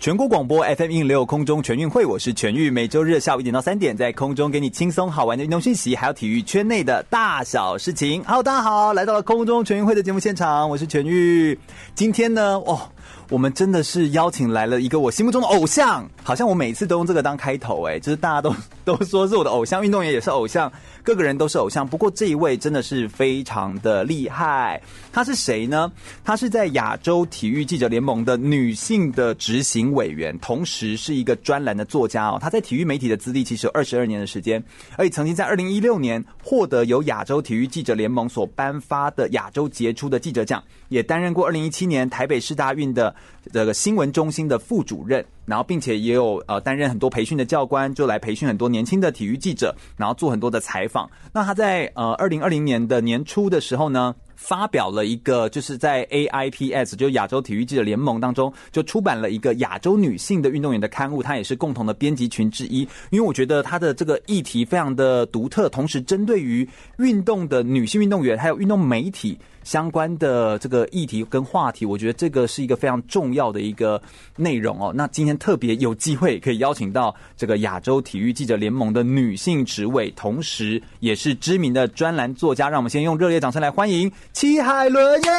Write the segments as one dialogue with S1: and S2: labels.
S1: 全国广播 FM 一六空中全运会，我是全玉，每周日下午一点到三点，在空中给你轻松好玩的运动讯息，还有体育圈内的大小事情。Hello，大家好，来到了空中全运会的节目现场，我是全玉。今天呢，哦。我们真的是邀请来了一个我心目中的偶像，好像我每次都用这个当开头，哎，就是大家都 都说是我的偶像，运动员也是偶像，各个人都是偶像。不过这一位真的是非常的厉害，他是谁呢？他是在亚洲体育记者联盟的女性的执行委员，同时是一个专栏的作家哦。他在体育媒体的资历其实有二十二年的时间，而且曾经在二零一六年获得由亚洲体育记者联盟所颁发的亚洲杰出的记者奖，也担任过二零一七年台北市大运的。这个新闻中心的副主任，然后并且也有呃担任很多培训的教官，就来培训很多年轻的体育记者，然后做很多的采访。那他在呃二零二零年的年初的时候呢，发表了一个就是在 AIPS 就亚洲体育记者联盟当中就出版了一个亚洲女性的运动员的刊物，他也是共同的编辑群之一。因为我觉得他的这个议题非常的独特，同时针对于运动的女性运动员还有运动媒体。相关的这个议题跟话题，我觉得这个是一个非常重要的一个内容哦。那今天特别有机会可以邀请到这个亚洲体育记者联盟的女性职位，同时也是知名的专栏作家，让我们先用热烈掌声来欢迎戚海伦耶！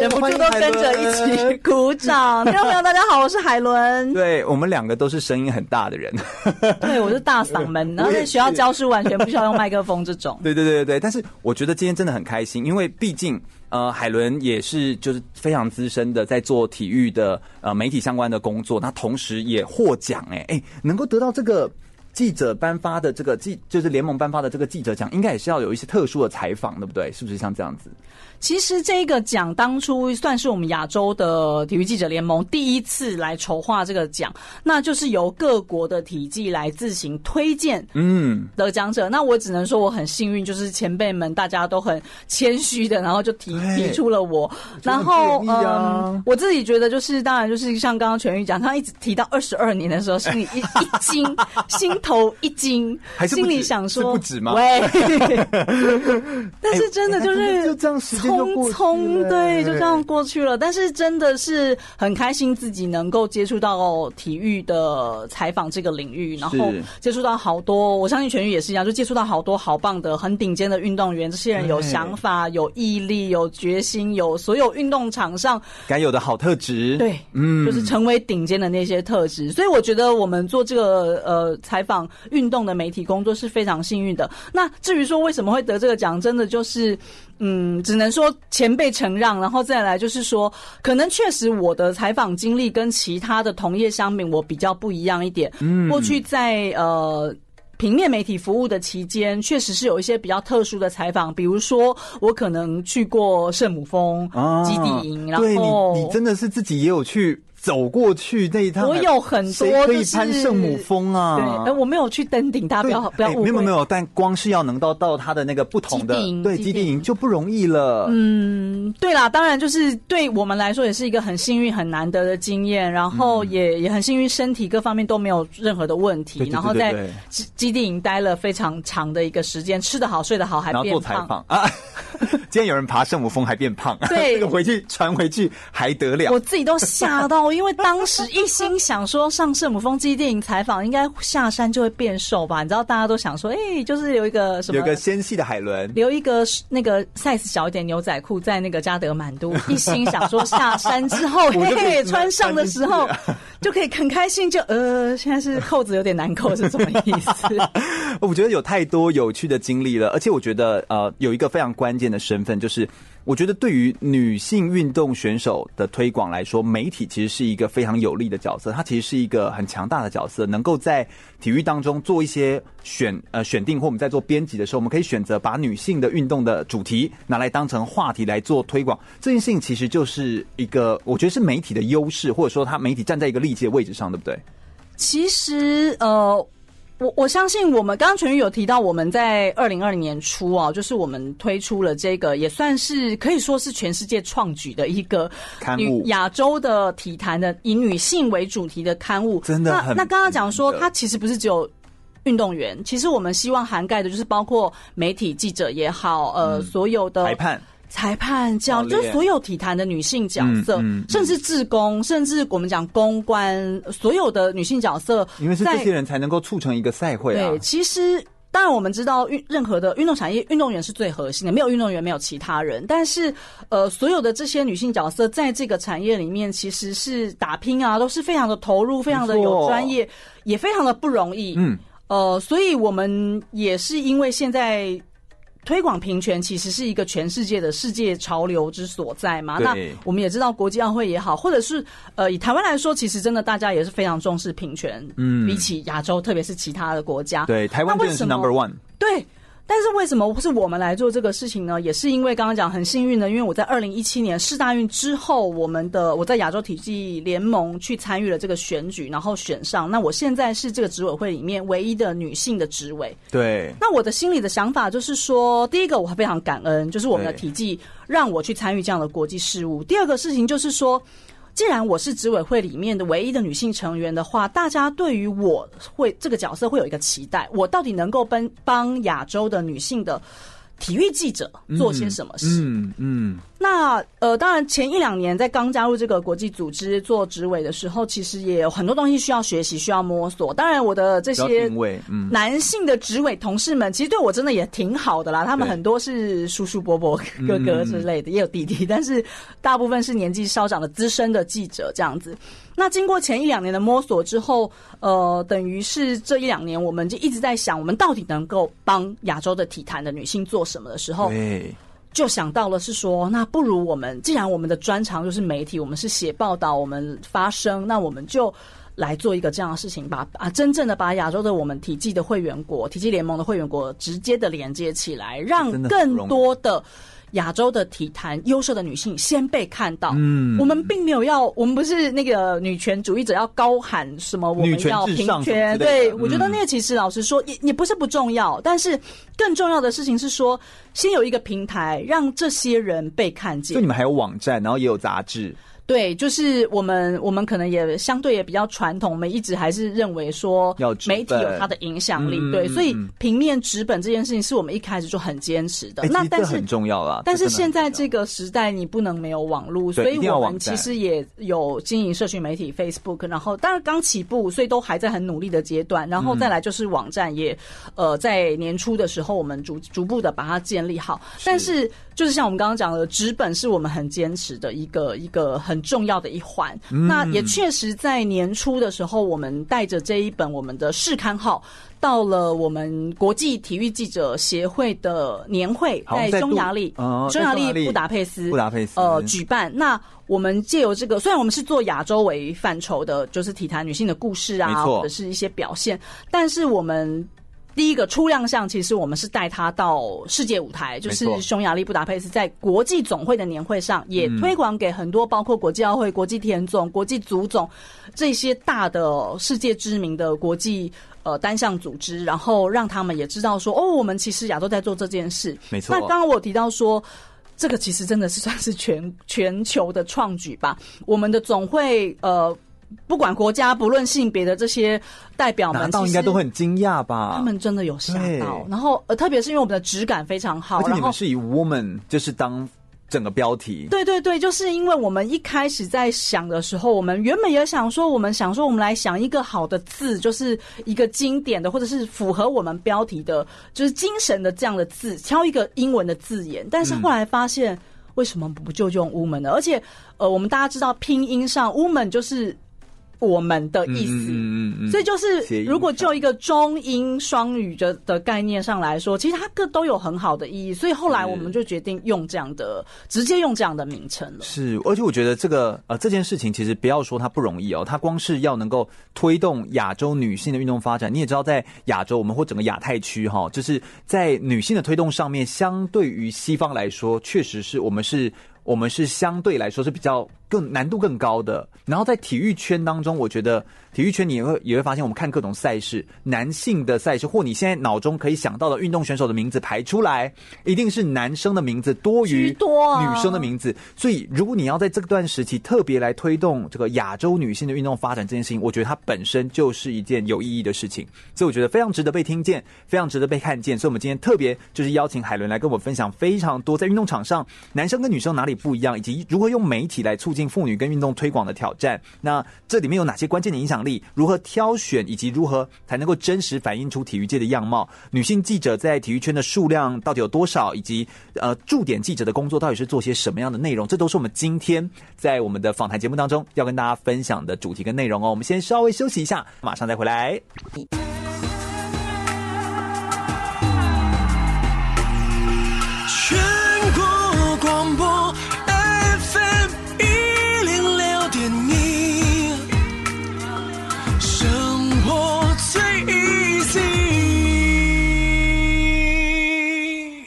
S2: 忍不住都跟着一起鼓掌。听众朋友，大家好，我是海伦。
S1: 对，我们两个都是声音很大的人。
S2: 对，我是大嗓门，然后在学校教书完全不需要用麦克风这种。
S1: 对对对对对，但是我觉得今天真的很开心，因为毕竟呃，海伦也是就是非常资深的在做体育的呃媒体相关的工作，那同时也获奖哎哎，能够得到这个。记者颁发的这个记，就是联盟颁发的这个记者奖，应该也是要有一些特殊的采访，对不对？是不是像这样子？
S2: 其实这个奖当初算是我们亚洲的体育记者联盟第一次来筹划这个奖，那就是由各国的体记来自行推荐，嗯，得奖者。那我只能说我很幸运，就是前辈们大家都很谦虚的，然后就提提出了我。然后嗯，我自己觉得就是，当然就是像刚刚全玉讲，他一直提到二十二年的时候，心里 一一惊，心。头一惊，心里想说
S1: 不止吗？
S2: 喂，但是真的就是就这样匆匆，对，就这样过去了。但是真的是很开心自己能够接触到体育的采访这个领域，然后接触到好多，我相信全宇也是一样，就接触到好多好棒的、很顶尖的运动员。这些人有想法、有毅力、有决心、有所有运动场上
S1: 该有的好特质。
S2: 对，嗯，就是成为顶尖的那些特质。所以我觉得我们做这个呃采访。运动的媒体工作是非常幸运的。那至于说为什么会得这个奖，真的就是，嗯，只能说前辈承让，然后再来就是说，可能确实我的采访经历跟其他的同业相比，我比较不一样一点。嗯，过去在呃平面媒体服务的期间，确实是有一些比较特殊的采访，比如说我可能去过圣母峰基地营，然后
S1: 对你，你真的是自己也有去。走过去那一趟，
S2: 我有很多谁
S1: 可以攀圣母峰啊？
S2: 对，哎，我没有去登顶，大家不要不要误会。
S1: 没有没有，但光是要能到到他的那个不同的对基地营就不容易了。
S2: 嗯，对啦，当然就是对我们来说也是一个很幸运、很难得的经验，然后也、嗯、也很幸运，身体各方面都没有任何的问题。对对对对，然后在基基地营待了非常长的一个时间，吃得好，睡得好，还变胖。
S1: 啊！今天有人爬圣母峰还变胖，
S2: 对，
S1: 这 个回去传回去还得了？
S2: 我自己都吓到。因为当时一心想说上圣母峰基地影采访，应该下山就会变瘦吧？你知道，大家都想说，哎、欸，就是有一个什么，
S1: 有个纤细的海伦，
S2: 留一个那个 size 小一点牛仔裤在那个加德满都，一心想说下山之后，嘿嘿，穿上的时候 就可以很开心就。就呃，现在是扣子有点难扣，是什么意思？
S1: 我觉得有太多有趣的经历了，而且我觉得呃，有一个非常关键的身份就是。我觉得对于女性运动选手的推广来说，媒体其实是一个非常有利的角色。它其实是一个很强大的角色，能够在体育当中做一些选呃选定，或我们在做编辑的时候，我们可以选择把女性的运动的主题拿来当成话题来做推广。这件事情其实就是一个，我觉得是媒体的优势，或者说它媒体站在一个立体的位置上，对不对？
S2: 其实呃。我我相信我们刚刚全玉有提到，我们在二零二零年初啊，就是我们推出了这个，也算是可以说是全世界创举的一个
S1: 刊物，
S2: 亚洲的体坛的以女性为主题的刊物。
S1: 真的很，
S2: 那那刚刚讲说，它其实不是只有运动员，其实我们希望涵盖的就是包括媒体记者也好，呃，嗯、所有的
S1: 裁判。
S2: 裁判这样，就是所有体坛的女性角色，
S1: 嗯嗯嗯、
S2: 甚至志工，甚至我们讲公关，所有的女性角色，
S1: 因为是这些人才能够促成一个赛会啊。
S2: 对，其实当然我们知道运任何的运动产业，运动员是最核心的，没有运动员没有其他人。但是呃，所有的这些女性角色在这个产业里面，其实是打拼啊，都是非常的投入，非常的有专业，也非常的不容易。嗯，呃，所以我们也是因为现在。推广平权其实是一个全世界的世界潮流之所在嘛。那我们也知道，国际奥会也好，或者是呃，以台湾来说，其实真的大家也是非常重视平权。嗯，比起亚洲，特别是其他的国家，
S1: 对台湾真的是 number one。
S2: 对。但是为什么不是我们来做这个事情呢？也是因为刚刚讲很幸运的，因为我在二零一七年世大运之后，我们的我在亚洲体育联盟去参与了这个选举，然后选上。那我现在是这个执委会里面唯一的女性的执委。
S1: 对。
S2: 那我的心里的想法就是说，第一个我非常感恩，就是我们的体制让我去参与这样的国际事务。第二个事情就是说。既然我是执委会里面的唯一的女性成员的话，大家对于我会这个角色会有一个期待，我到底能够帮帮亚洲的女性的。体育记者做些什么事？嗯嗯，嗯，那呃，当然前一两年在刚加入这个国际组织做执委的时候，其实也有很多东西需要学习，需要摸索。当然，我的这些男性的执委同事们，其实对我真的也挺好的啦。他们很多是叔叔伯伯、哥哥之类的，也有弟弟，但是大部分是年纪稍长的资深的记者这样子。那经过前一两年的摸索之后，呃，等于是这一两年，我们就一直在想，我们到底能够帮亚洲的体坛的女性做什么的时候，就想到了是说，那不如我们，既然我们的专长就是媒体，我们是写报道，我们发声，那我们就来做一个这样的事情，把啊真正的把亚洲的我们体计的会员国、体计联盟的会员国直接的连接起来，让更多的。亚洲的体坛优秀的女性先被看到。嗯，我们并没有要，我们不是那个女权主义者要高喊什么我们要平权。权对、嗯，我觉得那个其实老实说也也不是不重要，但是更重要的事情是说，先有一个平台让这些人被看
S1: 见。就你们还有网站，然后也有杂志。
S2: 对，就是我们，我们可能也相对也比较传统，我们一直还是认为说，媒体有它的影响力，对，所以平面纸本这件事情是我们一开始就很坚持的。那但是
S1: 很重要啦，
S2: 但是现在这个时代，你不能没有网络，所以我们其实也有经营社群媒体 Facebook，然后当然刚起步，所以都还在很努力的阶段，然后再来就是网站也，呃，在年初的时候，我们逐逐步的把它建立好，但是。就是像我们刚刚讲的，纸本是我们很坚持的一个一个很重要的一环。嗯。那也确实在年初的时候，我们带着这一本我们的试刊号，到了我们国际体育记者协会的年会，在匈牙利，匈牙利布达佩斯，布达佩斯呃举办。那我们借由这个，虽然我们是做亚洲为范畴的，就是体坛女性的故事啊，或者是一些表现，但是我们。第一个初亮相，其实我们是带他到世界舞台，就是匈牙利布达佩斯，在国际总会的年会上，也推广给很多包括国际奥会、国际田总、国际足总这些大的世界知名的国际呃单项组织，然后让他们也知道说，哦，我们其实亚洲在做这件事。
S1: 没错。
S2: 那刚刚我提到说，这个其实真的是算是全全球的创举吧？我们的总会呃。不管国家，不论性别的这些代表们，
S1: 到应该都会很惊讶吧？
S2: 他们真的有吓到。然后，呃，特别是因为我们的质感非常好，
S1: 而且你们是以 woman 就是当整个标题。
S2: 对对对，就是因为我们一开始在想的时候，我们原本也想说，我们想说，我们来想一个好的字，就是一个经典的，或者是符合我们标题的，就是精神的这样的字，挑一个英文的字眼。但是后来发现，嗯、为什么不就用 woman 呢？而且，呃，我们大家知道拼音上 woman 就是。我们的意思，嗯嗯嗯，所以就是如果就一个中英双语的的概念上来说，其实它各都有很好的意义。所以后来我们就决定用这样的，直接用这样的名称了。
S1: 是，而且我觉得这个呃这件事情其实不要说它不容易哦，它光是要能够推动亚洲女性的运动发展，你也知道，在亚洲我们或整个亚太区哈，就是在女性的推动上面，相对于西方来说，确实是我们是。我们是相对来说是比较更难度更高的。然后在体育圈当中，我觉得体育圈你也会也会发现，我们看各种赛事，男性的赛事或你现在脑中可以想到的运动选手的名字排出来，一定是男生的名字多于女生的名字。所以，如果你要在这段时期特别来推动这个亚洲女性的运动发展这件事情，我觉得它本身就是一件有意义的事情。所以，我觉得非常值得被听见，非常值得被看见。所以，我们今天特别就是邀请海伦来跟我分享非常多在运动场上男生跟女生哪里不一样，以及如何用媒体来促进妇女跟运动推广的挑战。那这里面有哪些关键的影响力？如何挑选，以及如何才能够真实反映出体育界的样貌？女性记者在体育圈的数量到底有多少？以及呃，驻点记者的工作到底是做些什么样的内容？这都是我们今天在我们的访谈节目当中要跟大家分享的主题跟内容哦。我们先稍微休息一下，马上再回
S3: 来。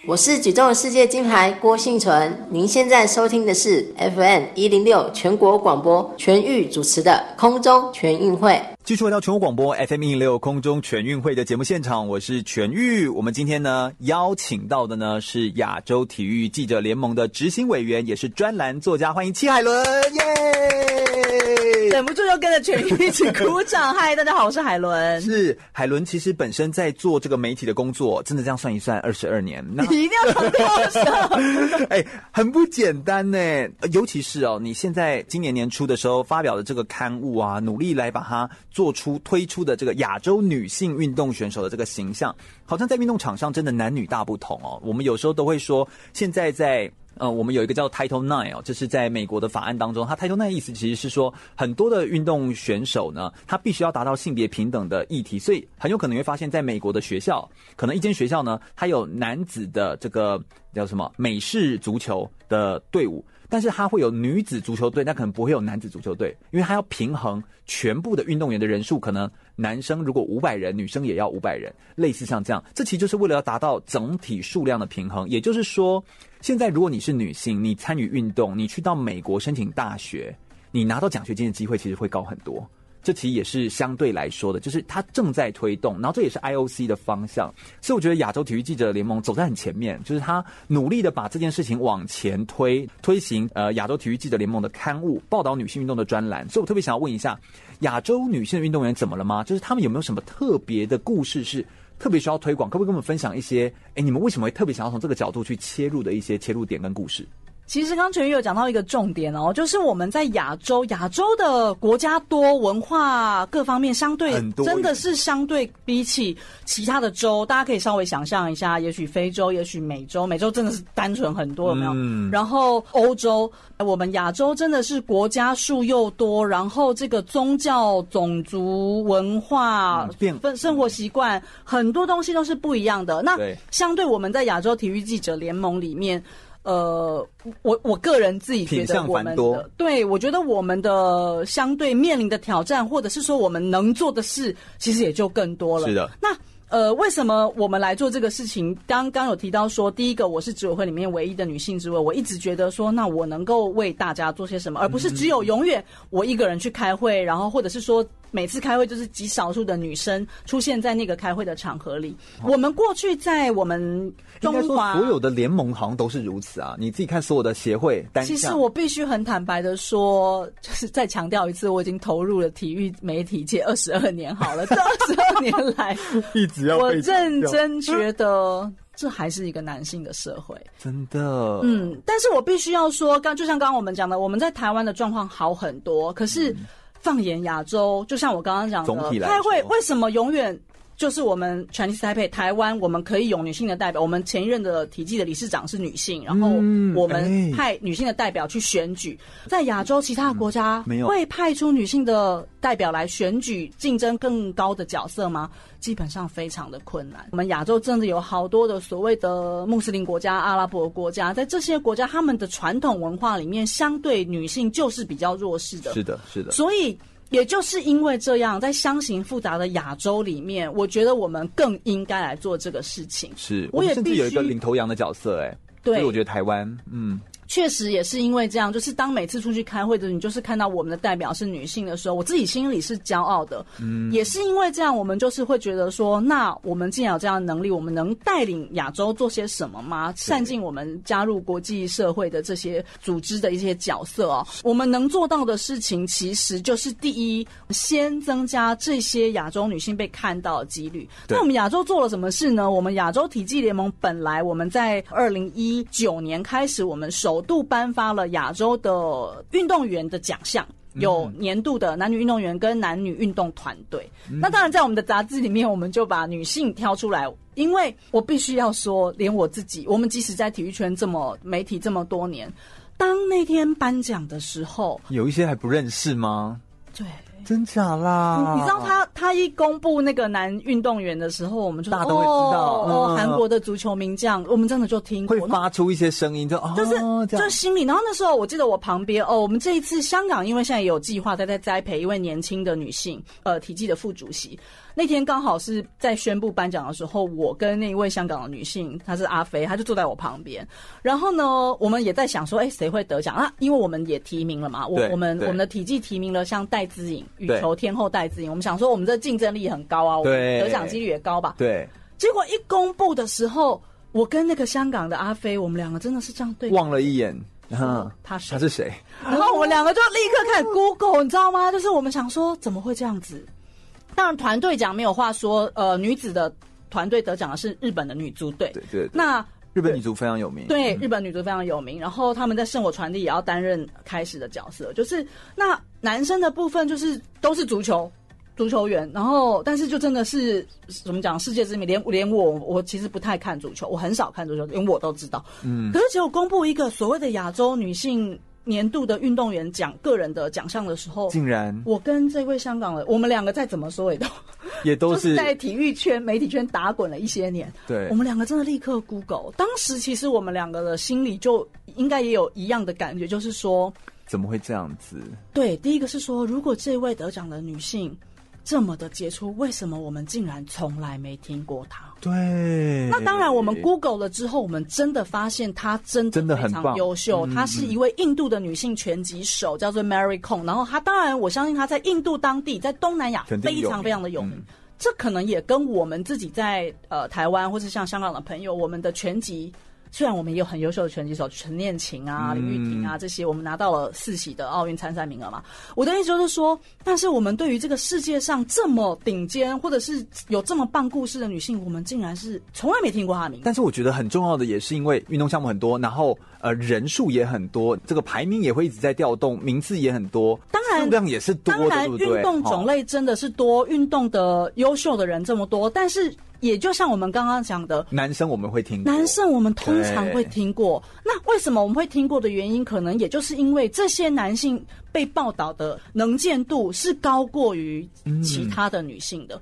S4: 我是举重世界金牌郭幸存，您现在收听的是 FM 一零六全国广播全域主持的空中全运会。
S1: 继续回到全国广播 FM 一零六空中全运会的节目现场，我是全玉。我们今天呢邀请到的呢是亚洲体育记者联盟的执行委员，也是专栏作家，欢迎戚海伦，耶！
S2: 忍不住又跟着全玉一起鼓掌。嗨，大家好，我是海伦。
S1: 是海伦，其实本身在做这个媒体的工作，真的这样算一算，二十二年，那
S2: 你一定要强调
S1: 哎，很不简单呢。尤其是哦，你现在今年年初的时候发表的这个刊物啊，努力来把它。做出推出的这个亚洲女性运动选手的这个形象，好像在运动场上真的男女大不同哦。我们有时候都会说，现在在呃，我们有一个叫 Title Nine 哦，这是在美国的法案当中，它 Title Nine 意思其实是说，很多的运动选手呢，他必须要达到性别平等的议题，所以很有可能会发现，在美国的学校，可能一间学校呢，它有男子的这个叫什么美式足球的队伍。但是它会有女子足球队，那可能不会有男子足球队，因为它要平衡全部的运动员的人数，可能男生如果五百人，女生也要五百人，类似像这样，这其实就是为了要达到整体数量的平衡。也就是说，现在如果你是女性，你参与运动，你去到美国申请大学，你拿到奖学金的机会其实会高很多。这其实也是相对来说的，就是它正在推动，然后这也是 IOC 的方向，所以我觉得亚洲体育记者联盟走在很前面，就是他努力的把这件事情往前推，推行呃亚洲体育记者联盟的刊物，报道女性运动的专栏。所以我特别想要问一下，亚洲女性运动员怎么了吗？就是他们有没有什么特别的故事是特别需要推广？可不可以跟我们分享一些？哎，你们为什么会特别想要从这个角度去切入的一些切入点跟故事？
S2: 其实刚刚全玉有讲到一个重点哦，就是我们在亚洲，亚洲的国家多，文化各方面相对真的是相对比起其他的州，大家可以稍微想象一下，也许非洲，也许美洲，美洲真的是单纯很多，有没有？嗯。然后欧洲，我们亚洲真的是国家数又多，然后这个宗教、种族、文化、分生活习惯，很多东西都是不一样的。那相对我们在亚洲体育记者联盟里面。呃，我我个人自己觉得我们的，对，我觉得我们的相对面临的挑战，或者是说我们能做的事，其实也就更多了。
S1: 是的。
S2: 那呃，为什么我们来做这个事情？刚刚有提到说，第一个，我是执委会里面唯一的女性执委，我一直觉得说，那我能够为大家做些什么，而不是只有永远我一个人去开会，然后或者是说。每次开会就是极少数的女生出现在那个开会的场合里。我们过去在我们中华
S1: 所有的联盟好像都是如此啊！你自己看所有的协会单。
S2: 其实我必须很坦白的说，就是再强调一次，我已经投入了体育媒体界二十二年好了。这二十二年来，
S1: 一直要
S2: 我认真觉得这还是一个男性的社会。
S1: 真的，
S2: 嗯，但是我必须要说，刚就像刚刚我们讲的，我们在台湾的状况好很多，可是。放眼亚洲，就像我刚刚讲的，他会为什么永远就是我们 Chinese Taipei 台湾，我们可以有女性的代表。我们前一任的体记的理事长是女性，然后我们派女性的代表去选举。在亚洲其他国家，没有会派出女性的代表来选举，竞争更高的角色吗？基本上非常的困难。我们亚洲真的有好多的所谓的穆斯林国家、阿拉伯国家，在这些国家，他们的传统文化里面，相对女性就是比较弱势的。
S1: 是的，是的。
S2: 所以，也就是因为这样，在相形复杂的亚洲里面，我觉得我们更应该来做这个事情。
S1: 是，我也必须有一个领头羊的角色，哎，
S2: 对，
S1: 所以我觉得台湾，嗯。
S2: 确实也是因为这样，就是当每次出去开会的，你就是看到我们的代表是女性的时候，我自己心里是骄傲的。嗯，也是因为这样，我们就是会觉得说，那我们既然有这样的能力，我们能带领亚洲做些什么吗？善尽我们加入国际社会的这些组织的一些角色哦。我们能做到的事情，其实就是第一，先增加这些亚洲女性被看到的几率。那我们亚洲做了什么事呢？我们亚洲体技联盟本来我们在二零一九年开始，我们首度颁发了亚洲的运动员的奖项，有年度的男女运动员跟男女运动团队。嗯。那当然，在我们的杂志里面，我们就把女性挑出来，因为我必须要说，连我自己，我们即使在体育圈这么媒体这么多年，当那天颁奖的时候，
S1: 有一些还不认识吗？
S2: 对。
S1: 真假啦！
S2: 你知道他他一公布那个男运动员的时候，我们就
S1: 大家都会知道
S2: 哦，韩、嗯、国的足球名将，我们真的就听过
S1: 会发出一些声音，就哦，
S2: 就是就心里。然后那时候我记得我旁边哦，我们这一次香港，因为现在也有计划在在栽培一位年轻的女性，呃，体技的副主席。那天刚好是在宣布颁奖的时候，我跟那一位香港的女性，她是阿飞，她就坐在我旁边。然后呢，我们也在想说，哎，谁会得奖啊？因为我们也提名了嘛，我我们我们的体技提名了像戴资颖，羽球天后戴资颖。我们想说，我们这竞争力很高啊，我们得奖几率也高吧？
S1: 对。
S2: 结果一公布的时候，我跟那个香港的阿飞，我们两个真的是这样对，
S1: 望了一眼，然后他
S2: 是
S1: 他是谁？
S2: 然后我们两个就立刻开始 Google，你知道吗？就是我们想说，怎么会这样子？当然，团队奖没有话说。呃，女子的团队得奖的是日本的女足队。
S1: 对对，对。
S2: 那
S1: 日本女足非常有名。
S2: 对，日本女足非常有名。然后他们在圣火传递也要担任开始的角色。就是那男生的部分，就是都是足球足球员。然后，但是就真的是怎么讲？世界之名，连连我我其实不太看足球，我很少看足球，连我都知道。嗯。可是，只有公布一个所谓的亚洲女性。年度的运动员奖个人的奖项的时候，
S1: 竟然
S2: 我跟这位香港的，我们两个再怎么说也都
S1: 也都是，
S2: 是在体育圈、媒体圈打滚了一些年。
S1: 对，
S2: 我们两个真的立刻 Google，当时其实我们两个的心里就应该也有一样的感觉，就是说
S1: 怎么会这样子？
S2: 对，第一个是说，如果这位得奖的女性这么的杰出，为什么我们竟然从来没听过他？
S1: 对，
S2: 那当然，我们 Google 了之后，我们真的发现她真的非常优秀。她是一位印度的女性拳击手，叫做 Mary Kong。然后她当然，我相信她在印度当地，在东南亚非常非常的有名。这可能也跟我们自己在呃台湾或是像香港的朋友，我们的拳击。虽然我们也有很优秀的拳击手陈念琴啊、李玉婷啊这些，我们拿到了四喜的奥运参赛名额嘛。我的意思就是说，但是我们对于这个世界上这么顶尖或者是有这么棒故事的女性，我们竟然是从来没听过她的名字。
S1: 但是我觉得很重要的也是因为运动项目很多，然后呃人数也很多，这个排名也会一直在调动，名次也很多，
S2: 当然
S1: 数量也是多的，
S2: 当然
S1: 对不对？
S2: 运动种类真的是多，运动的优秀的人这么多，但是。也就像我们刚刚讲的，
S1: 男生我们会听过，
S2: 男生我们通常会听过。那为什么我们会听过的原因，可能也就是因为这些男性被报道的能见度是高过于其他的女性的。嗯。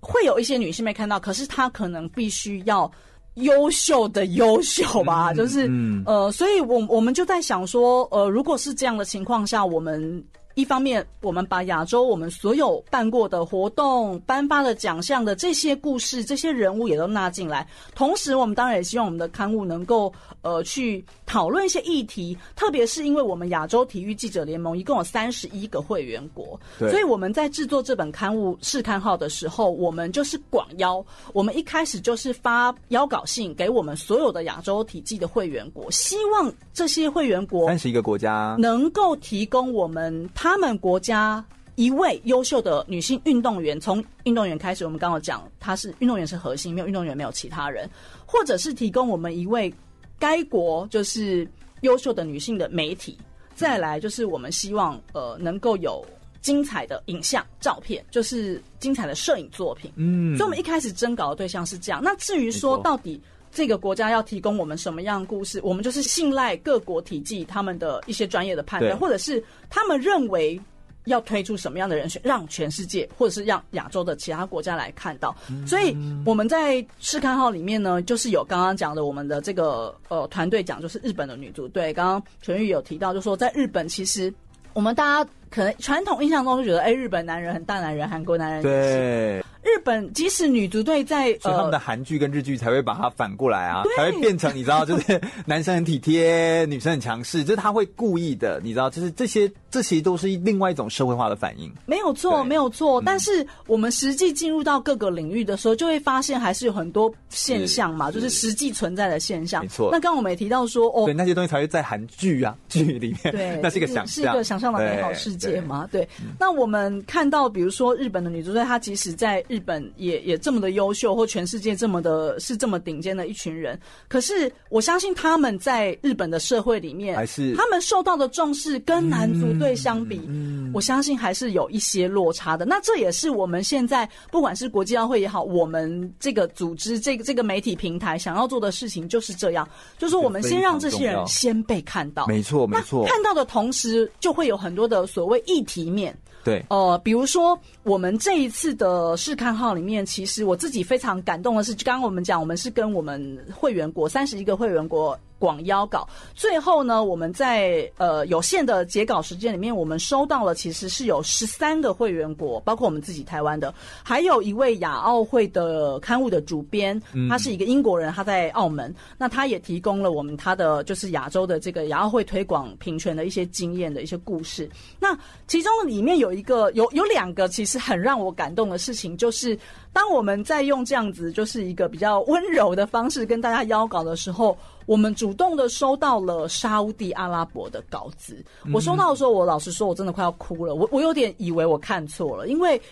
S2: 会有一些女性没看到，可是她可能必须要优秀的优秀吧，嗯、就是、嗯、呃，所以我我们就在想说，呃，如果是这样的情况下，我们。一方面，我们把亚洲我们所有办过的活动、颁发的奖项的这些故事、这些人物也都纳进来。同时，我们当然也希望我们的刊物能够呃去讨论一些议题，特别是因为我们亚洲体育记者联盟一共有三十一个会员国，所以我们在制作这本刊物试刊号的时候，我们就是广邀。我们一开始就是发邀稿信给我们所有的亚洲体技的会员国，希望这些会员国
S1: 三十一个国家
S2: 能够提供我们。他们国家一位优秀的女性运动员，从运动员开始，我们刚刚讲，她是运动员是核心，没有运动员没有其他人，或者是提供我们一位该国就是优秀的女性的媒体，再来就是我们希望呃能够有精彩的影像照片，就是精彩的摄影作品。嗯，所以我们一开始征稿的对象是这样。那至于说到底。这个国家要提供我们什么样的故事？我们就是信赖各国体系他们的一些专业的判断，或者是他们认为要推出什么样的人选，让全世界或者是让亚洲的其他国家来看到。所以我们在试看号里面呢，就是有刚刚讲的我们的这个呃团队讲，就是日本的女足队。刚刚全玉有提到，就说在日本其实。我们大家可能传统印象中就觉得，哎、欸，日本男人很大男人，韩国男人
S1: 对。
S2: 日本即使女足队在，
S1: 所以他们的韩剧跟日剧才会把它反过来啊，才会变成你知道，就是 男生很体贴，女生很强势，就是他会故意的，你知道，就是这些这些都是另外一种社会化的反应。
S2: 没有错，没有错。但是我们实际进入到各个领域的时候，就会发现还是有很多现象嘛，是就是实际存在的现象。
S1: 没错。
S2: 那刚刚我们也提到说，哦，
S1: 对，那些东西才会在韩剧啊剧里面，
S2: 对，
S1: 那是一个想象，
S2: 是一个想象的美好世界嘛。对。那我们看到，比如说日本的女足队，她即使在日本也也。这么的优秀，或全世界这么的是这么顶尖的一群人，可是我相信他们在日本的社会里面，还是他们受到的重视跟男足队相比，嗯，我相信还是有一些落差的。那这也是我们现在不管是国际奥会也好，我们这个组织这个这个媒体平台想要做的事情就是这样，就是说我们先让这些人先被看到，
S1: 没错没错，
S2: 看到的同时就会有很多的所谓议题面。
S1: 对，
S2: 呃，比如说我们这一次的试看号里面，其实我自己非常感动的是，刚刚我们讲，我们是跟我们会员国三十一个会员国。广邀稿，最后呢，我们在呃有限的截稿时间里面，我们收到了其实是有十三个会员国，包括我们自己台湾的，还有一位亚奥会的刊物的主编，他是一个英国人，他在澳门，那他也提供了我们他的就是亚洲的这个亚奥会推广平权的一些经验的一些故事。那其中里面有一个有有两个其实很让我感动的事情，就是当我们在用这样子就是一个比较温柔的方式跟大家邀稿的时候。我们主动的收到了沙乌地阿拉伯的稿子，我收到的时候，我老实说，我真的快要哭了。我我有点以为我看错了，因为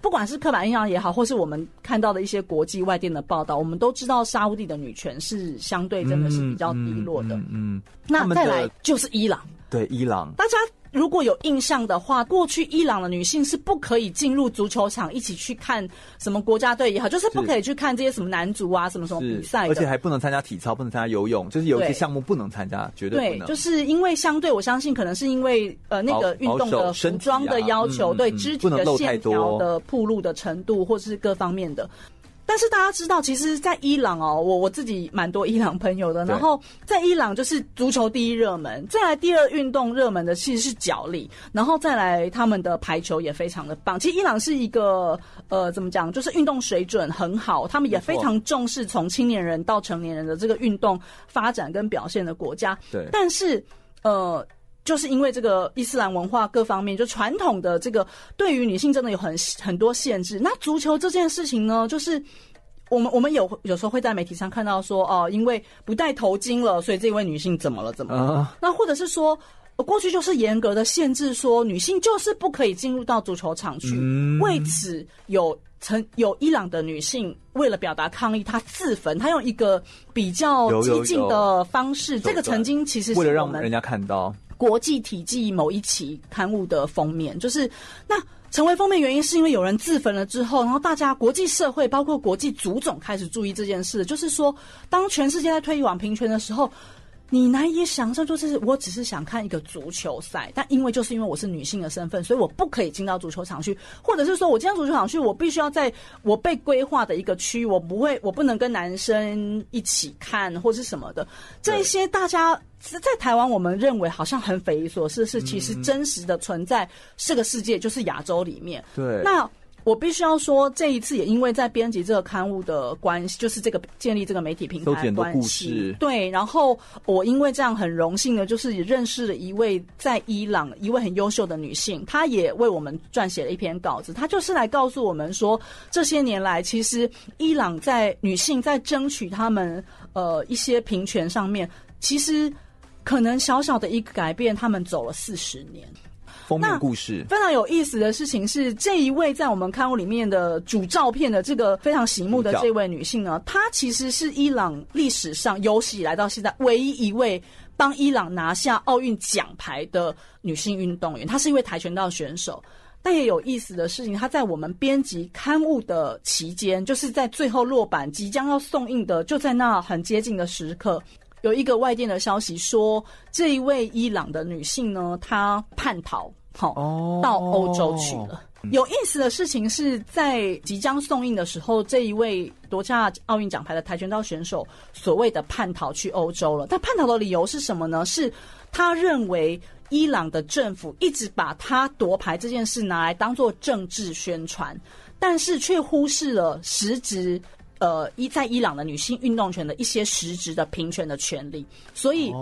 S2: 不管是刻板印象也好，或是我们看到的一些国际外电的报道，我们都知道沙乌地的女权是相对真的是比较低落的。嗯，嗯嗯，那再来就是伊朗，
S1: 对伊朗，
S2: 大家。如果有印象的话，过去伊朗的女性是不可以进入足球场一起去看什么国家队也好，就是不可以去看这些什么男足啊、什么什么比赛，
S1: 而且还不能参加体操，不能参加游泳，就是有一些项目不能参加，绝对不能。
S2: 对，就是因为相对，我相信可能是因为呃那个运动的服装的要求，对肢体的线条的铺路的程度，或者是各方面的。但是大家知道，其实，在伊朗哦，我我自己蛮多伊朗朋友的。然后在伊朗，就是足球第一热门，再来第二运动热门的其实是脚力，然后再来他们的排球也非常的棒。其实伊朗是一个呃，怎么讲，就是运动水准很好，他们也非常重视从青年人到成年人的这个运动发展跟表现的国家。
S1: 对，
S2: 但是呃。就是因为这个伊斯兰文化各方面，就传统的这个对于女性真的有很很多限制。那足球这件事情呢，就是我们我们有有时候会在媒体上看到说，哦，因为不戴头巾了，所以这位女性怎么了？怎么了？Uh. 那或者是说，过去就是严格的限制，说女性就是不可以进入到足球场去。Mm. 为此有曾有伊朗的女性为了表达抗议，她自焚，她用一个比较激进的方式。这个曾经其实是
S1: 为了让人家看到。
S2: 国际体记某一期刊物的封面，就是那成为封面原因，是因为有人自焚了之后，然后大家国际社会包括国际足总开始注意这件事，就是说，当全世界在推广平权的时候。你难以想象，就是我只是想看一个足球赛，但因为就是因为我是女性的身份，所以我不可以进到足球场去，或者是说我进到足球场去，我必须要在我被规划的一个区域，我不会，我不能跟男生一起看或是什么的。这些大家在台湾，我们认为好像很匪夷所思，是其实真实的存在这个世界，就是亚洲里面。
S1: 对，
S2: 那。我必须要说，这一次也因为在编辑这个刊物的关系，就是这个建立这个媒体平台的关系，对。然后我因为这样很荣幸的，就是也认识了一位在伊朗一位很优秀的女性，她也为我们撰写了一篇稿子。她就是来告诉我们说，这些年来其实伊朗在女性在争取她们呃一些平权上面，其实可能小小的一个改变，他们走了四十年。
S1: 封面故事
S2: 非常有意思的事情是，这一位在我们刊物里面的主照片的这个非常醒目的这位女性呢，她其实是伊朗历史上有史以来到现在唯一一位帮伊朗拿下奥运奖牌的女性运动员。她是一位跆拳道选手。但也有意思的事情，她在我们编辑刊物的期间，就是在最后落版即将要送印的，就在那很接近的时刻。有一个外电的消息说，这一位伊朗的女性呢，她叛逃，好、哦、到欧洲去了。有意思的事情是在即将送印的时候，这一位夺下奥运奖牌的跆拳道选手所谓的叛逃去欧洲了。但叛逃的理由是什么呢？是他认为伊朗的政府一直把他夺牌这件事拿来当做政治宣传，但是却忽视了实质。呃，伊在伊朗的女性运动权的一些实质的平权的权利，所以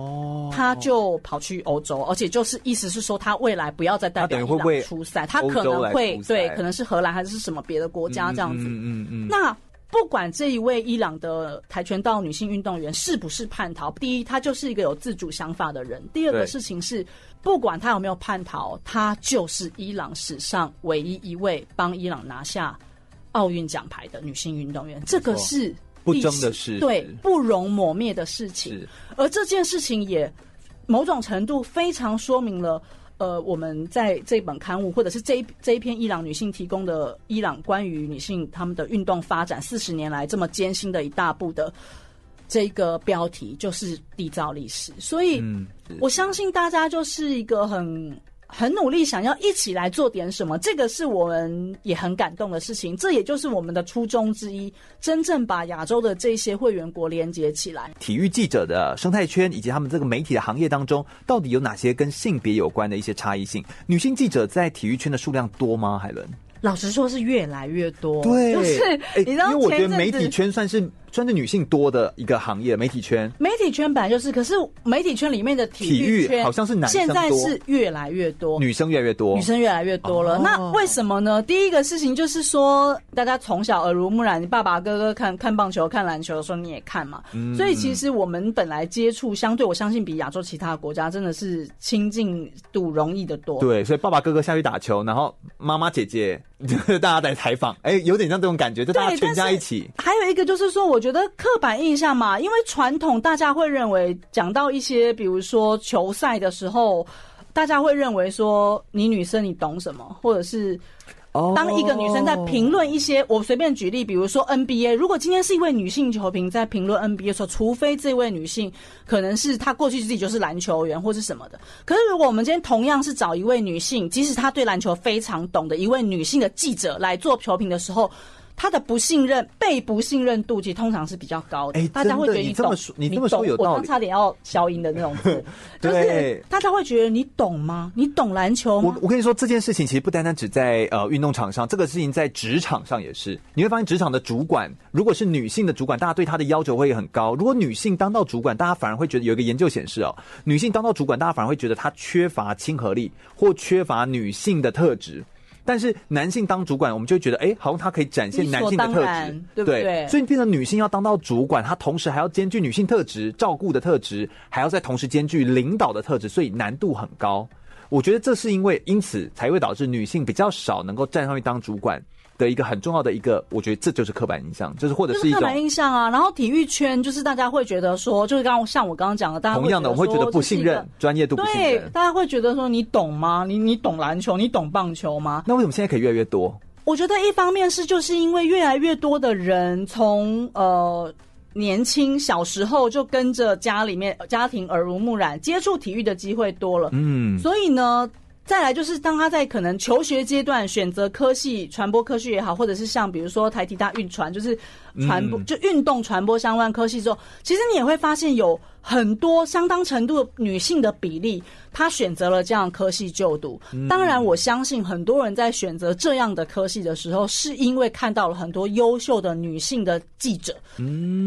S2: 他就跑去欧洲，而且就是意思是说，他未来不要再代表伊朗出赛，他可能会对，可能是荷兰还是什么别的国家这样子。嗯嗯嗯。那不管这一位伊朗的跆拳道女性运动员是不是叛逃，第一，她就是一个有自主想法的人；第二个事情是，不管她有没有叛逃，她就是伊朗史上唯一一位帮伊朗拿下。奥运奖牌的女性运动员，这个是
S1: 不争的事，
S2: 对，不容磨灭的事情。而这件事情也某种程度非常说明了，呃，我们在这本刊物或者是这一这一篇伊朗女性提供的伊朗关于女性她们的运动发展四十年来这么艰辛的一大步的这个标题，就是缔造历史。所以，我相信大家就是一个很。很努力，想要一起来做点什么，这个是我们也很感动的事情。这也就是我们的初衷之一，真正把亚洲的这些会员国连接起来。
S1: 体育记者的生态圈以及他们这个媒体的行业当中，到底有哪些跟性别有关的一些差异性？女性记者在体育圈的数量多吗？海伦？
S2: 老实说，是越来越多。
S1: 对，
S2: 就是你知道，
S1: 因为我觉得媒体圈算是。算是女性多的一个行业，媒体圈。
S2: 媒体圈本来就是，可是媒体圈里面的体育圈
S1: 好像是男生多，
S2: 现在是越来越多，
S1: 女生越来越多，
S2: 女生越来越多了。哦、那为什么呢？第一个事情就是说，大家从小耳濡目染，你爸爸哥哥看看棒球、看篮球的时候，你也看嘛。嗯、所以其实我们本来接触，相对我相信比亚洲其他国家真的是亲近度容易的多。
S1: 对，所以爸爸哥哥下去打球，然后妈妈姐姐 大家在采访，哎、欸，有点像这种感觉，就大家全家一起。
S2: 还有一个就是说，我我觉得刻板。印象嘛，因为传统大家会认为，讲到一些比如说球赛的时候，大家会认为说你女生你懂什么，或者是当一个女生在评论一些，我随便举例，比如说 NBA，如果今天是一位女性球评在评论 NBA 的时候，除非这位女性可能是她过去自己就是篮球员或是什么的，可是如果我们今天同样是找一位女性，即使她对篮球非常懂的一位女性的记者来做球评的时候。他的不信任、被不信任度，其实通常是比较高的。
S1: 哎，
S2: 大家会觉得
S1: 你这么说，你这么说有道理。
S2: 我刚差点要消音的那种字，就是大家会觉得你懂吗？你懂篮球吗？
S1: 我我跟你说，这件事情其实不单单只在呃运动场上，这个事情在职场上也是。你会发现，职场的主管如果是女性的主管，大家对她的要求会很高。如果女性当到主管，大家反而会觉得有一个研究显示哦，女性当到主管，大家反而会觉得她缺乏亲和力或缺乏女性的特质。但是男性当主管，我们就觉得，哎、欸，好像他可以展现男性的特质，
S2: 对不对？对，
S1: 所以变成女性要当到主管，她同时还要兼具女性特质、照顾的特质，还要再同时兼具领导的特质，所以难度很高。我觉得这是因为，因此才会导致女性比较少能够站上去当主管。的一个很重要的一个，我觉得这就是刻板印象，就是或者是一种刻
S2: 板印象啊。然后体育圈就是大家会觉得说，就是刚刚像我刚刚讲的，大家
S1: 同样的，我会觉得不信任，专业度不信任。
S2: 对，大家会觉得说你懂吗？你你懂篮球？你懂棒球吗？
S1: 那为什么现在可以越来越多？
S2: 我觉得一方面是就是因为越来越多的人从呃年轻小时候就跟着家里面家庭耳濡目染，接触体育的机会多了，嗯，所以呢。再来就是，当他在可能求学阶段选择科系，传播科学也好，或者是像比如说台体大运传，就是传播、嗯、就运动传播相关科系之后，其实你也会发现有很多相当程度女性的比例。她选择了这样科系就读，当然我相信很多人在选择这样的科系的时候，是因为看到了很多优秀的女性的记者、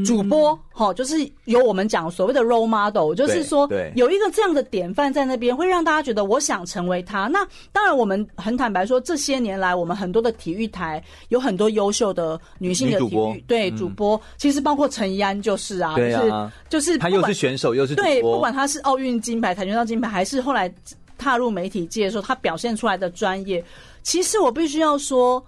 S2: 主播，齁，就是有我们讲所谓的 role model，就是说有一个这样的典范在那边，会让大家觉得我想成为他。那当然，我们很坦白说，这些年来我们很多的体育台有很多优秀的女性的体育对主播，其实包括陈怡安就是啊，就是就是
S1: 她又是选手又是主播，
S2: 对，不管她是奥运金牌、跆拳道金牌还是。是后来踏入媒体界的时候，他表现出来的专业，其实我必须要说，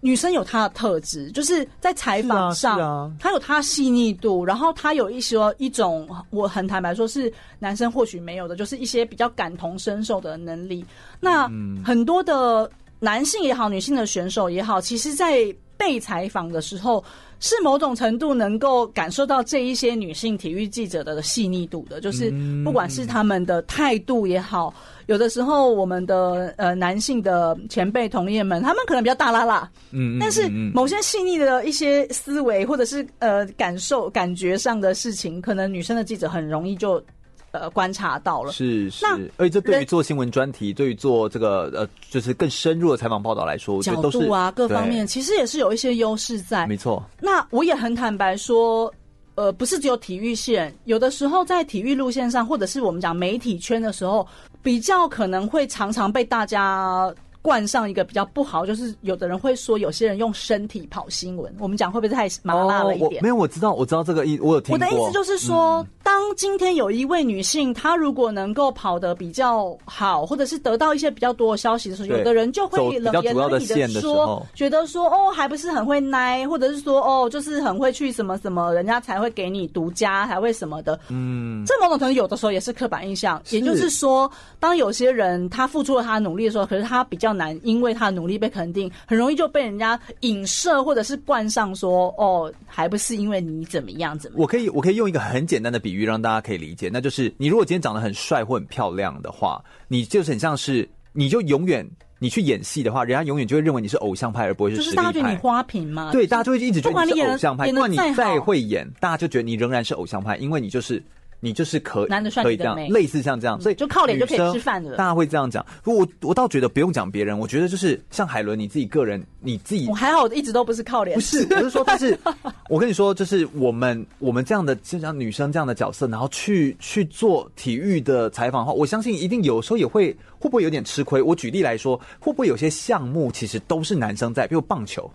S2: 女生有她的特质，就是在采访上，她有她细腻度，然后她有一些一种，我很坦白说，是男生或许没有的，就是一些比较感同身受的能力。那很多的男性也好，女性的选手也好，其实，在被采访的时候，是某种程度能够感受到这一些女性体育记者的细腻度的，就是不管是他们的态度也好，有的时候我们的呃男性的前辈同业们，他们可能比较大拉拉，嗯，但是某些细腻的一些思维或者是呃感受感觉上的事情，可能女生的记者很容易就。呃，观察到了
S1: 是是，而且这对于做新闻专题，对于做这个呃，就是更深入的采访报道来说，
S2: 角度啊，各方面其实也是有一些优势在。
S1: 没错。
S2: 那我也很坦白说，呃，不是只有体育线，有的时候在体育路线上，或者是我们讲媒体圈的时候，比较可能会常常被大家。冠上一个比较不好，就是有的人会说，有些人用身体跑新闻，我们讲会不会太麻辣了一点？
S1: 哦、没有，我知道，我知道这个意，我有听过。
S2: 我的意思就是说，嗯、当今天有一位女性，她如果能够跑得比较好，或者是得到一些比较多的消息的时候，有的人就会冷言冷语的说，觉得说哦，还不是很会奶，或者是说哦，就是很会去什么什么，人家才会给你独家，才会什么的。嗯，这某种程度有的时候也是刻板印象，也就是说，当有些人他付出了他的努力的时候，可是他比较。难，因为他的努力被肯定，很容易就被人家影射或者是冠上说，哦，还不是因为你怎么样怎么样。
S1: 我可以，我可以用一个很简单的比喻让大家可以理解，那就是你如果今天长得很帅或很漂亮的话，你就是很像是，你就永远你去演戏的话，人家永远就会认为你是偶像派，而不会是实力派。就是大家觉
S2: 得你花瓶吗？
S1: 对，大家就会一直觉得你是偶像派。不管你再会演，大家就觉得你仍然是偶像派，因为你就是。你就是可以，可以这样，类似像这样，所以
S2: 就靠脸就可以吃饭的。
S1: 大家会这样讲。我我倒觉得不用讲别人，我觉得就是像海伦你自己个人，你自己
S2: 我还好，一直都不是靠脸。
S1: 不是，我是说，但是 我跟你说，就是我们我们这样的就像女生这样的角色，然后去去做体育的采访的话，我相信一定有时候也会会不会有点吃亏。我举例来说，会不会有些项目其实都是男生在，比如棒球。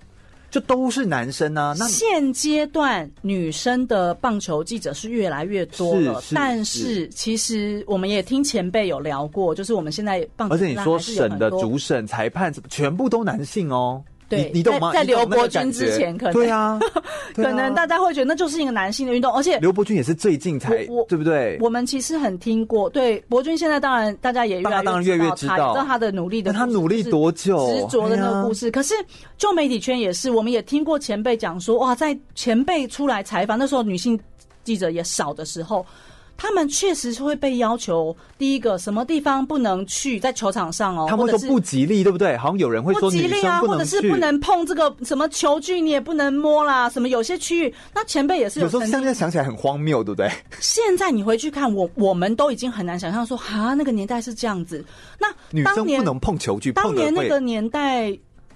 S1: 就都是男生啊。那
S2: 现阶段女生的棒球记者是越来越多了，是是但是其实我们也听前辈有聊过，就是我们现在棒球，
S1: 而且你说省的主审、裁判，全部都男性哦。
S2: 对，
S1: 你懂吗？
S2: 在刘伯钧之前，可能
S1: 对啊，
S2: 可能大家会觉得那就是一个男性的运动，而且
S1: 刘伯钧也是最近才，对不对？
S2: 我们其实很听过，对伯钧现在当然大家也越来越
S1: 知道，
S2: 知道他的努力的，
S1: 他努力多久，
S2: 执着的那个故事。可是就媒体圈也是，我们也听过前辈讲说，哇，在前辈出来采访那时候，女性记者也少的时候。他们确实是会被要求，第一个什么地方不能去，在球场上哦，
S1: 他们说不吉利，对不对？好像有人会说不吉利啊，
S2: 或者是不能碰这个什么球具，你也不能摸啦。什么有些区域，那前辈也是有。
S1: 有时候现在想起来很荒谬，对不对？
S2: 现在你回去看，我我们都已经很难想象说，啊，那个年代是这样子。那
S1: 女生不能碰球具，
S2: 当年那个年代。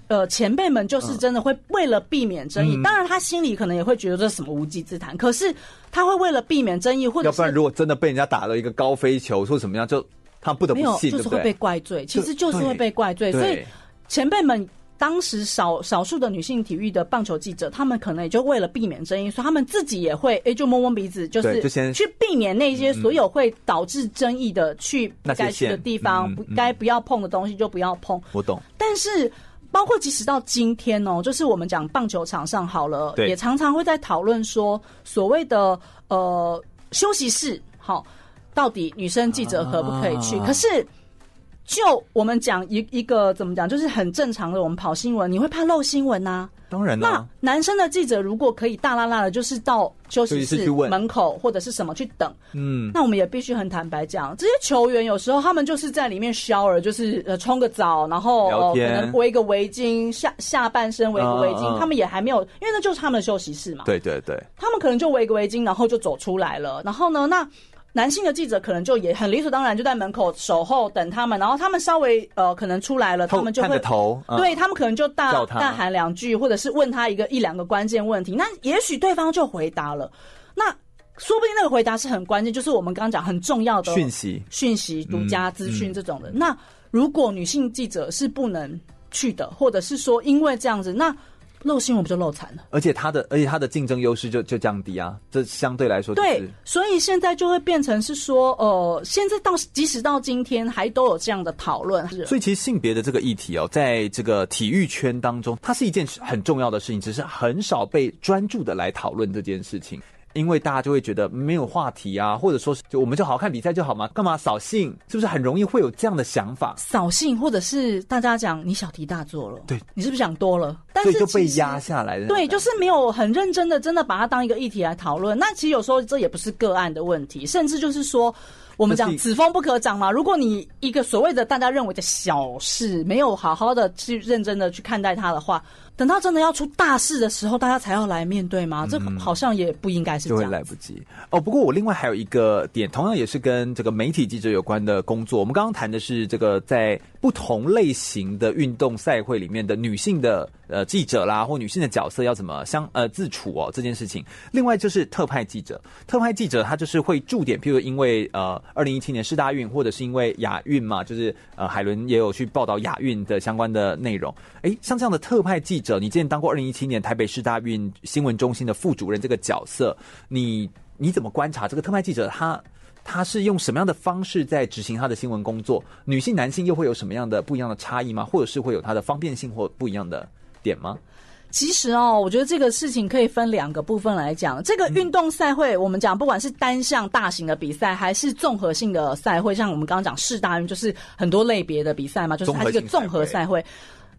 S2: 呃，前辈们就是真的会为了避免争议，嗯、当然他心里可能也会觉得这是什么无稽之谈，可是他会为了避免争议，或者
S1: 要不然如果真的被人家打了一个高飞球或怎么样，就他不得不信，
S2: 就是会被怪罪，其实就是会被怪罪，所以前辈们当时少少数的女性体育的棒球记者，他们可能也就为了避免争议，所以他们自己也会哎、欸、就摸摸鼻子，就是去避免那些所有会导致争议的去不该去的地方，不该不要碰的东西就不要碰。
S1: 我懂，
S2: 但是。包括即使到今天哦，就是我们讲棒球场上好了，也常常会在讨论说，所谓的呃休息室，好，到底女生记者可不可以去？可是就我们讲一一个怎么讲，就是很正常的，我们跑新闻，你会怕漏新闻呐？
S1: 当然
S2: 啦，那男生的记者如果可以大剌剌的，就是到休息室门口或者是什么去等，嗯，那我们也必须很坦白讲，这些球员有时候他们就是在里面 shower，就是呃冲个澡，然后呃可能围个围巾，下下半身围个围巾，他们也还没有，因为那就是他们的休息室嘛，
S1: 对对对，
S2: 他们可能就围个围巾，然后就走出来了，然后呢，那。男性的记者可能就也很理所当然就在门口守候等他们，然后他们稍微呃可能出来了，他们就会
S1: 头，
S2: 对他们可能就大大喊两句，或者是问他一个一两个关键问题，那也许对方就回答了，那说不定那个回答是很关键，就是我们刚刚讲很重要的
S1: 讯息、
S2: 讯息、独家资讯这种的。那如果女性记者是不能去的，或者是说因为这样子，那。漏新闻不就漏惨了？
S1: 而且他的，而且他的竞争优势就就降低啊，这相对来说、就是、
S2: 对，所以现在就会变成是说，呃，现在到即使到今天还都有这样的讨论。
S1: 所以其实性别的这个议题哦，在这个体育圈当中，它是一件很重要的事情，只是很少被专注的来讨论这件事情。因为大家就会觉得没有话题啊，或者说是就我们就好好看比赛就好嘛，干嘛扫兴？是不是很容易会有这样的想法？
S2: 扫兴，或者是大家讲你小题大做了，
S1: 对，
S2: 你是不是想多了？但是
S1: 就被压下来的。
S2: 对，就是没有很认真的，真的把它当一个议题来讨论。那其实有时候这也不是个案的问题，甚至就是说。我们讲此风不可长嘛。如果你一个所谓的大家认为的小事，没有好好的去认真的去看待它的话，等到真的要出大事的时候，大家才要来面对吗？这好像也不应该是这样，
S1: 就会来不及哦。不过我另外还有一个点，同样也是跟这个媒体记者有关的工作。我们刚刚谈的是这个在不同类型的运动赛会里面的女性的呃记者啦，或女性的角色要怎么相呃自处哦这件事情。另外就是特派记者，特派记者他就是会驻点，譬如因为呃二零一七年世大运，或者是因为亚运嘛，就是呃海伦也有去报道亚运的相关的内容。诶，像这样的特派记者。你之前当过二零一七年台北市大运新闻中心的副主任这个角色，你你怎么观察这个特派记者他？他他是用什么样的方式在执行他的新闻工作？女性、男性又会有什么样的不一样的差异吗？或者是会有它的方便性或不一样的点吗？
S2: 其实哦，我觉得这个事情可以分两个部分来讲。这个运动赛会，我们讲不管是单项大型的比赛，还是综合性的赛会，像我们刚刚讲市大运，就是很多类别的比赛嘛，就是它是一个综合赛会。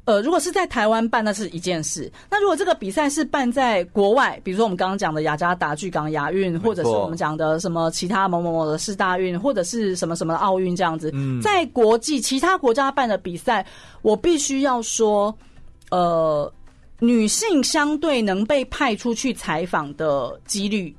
S2: 呃，如果是在台湾办，那是一件事。那如果这个比赛是办在国外，比如说我们刚刚讲的雅加达巨港亚运，或者是我们讲的什么其他某某某的世大运，或者是什么什么奥运这样子，嗯，在国际其他国家办的比赛，我必须要说，呃，女性相对能被派出去采访的几率。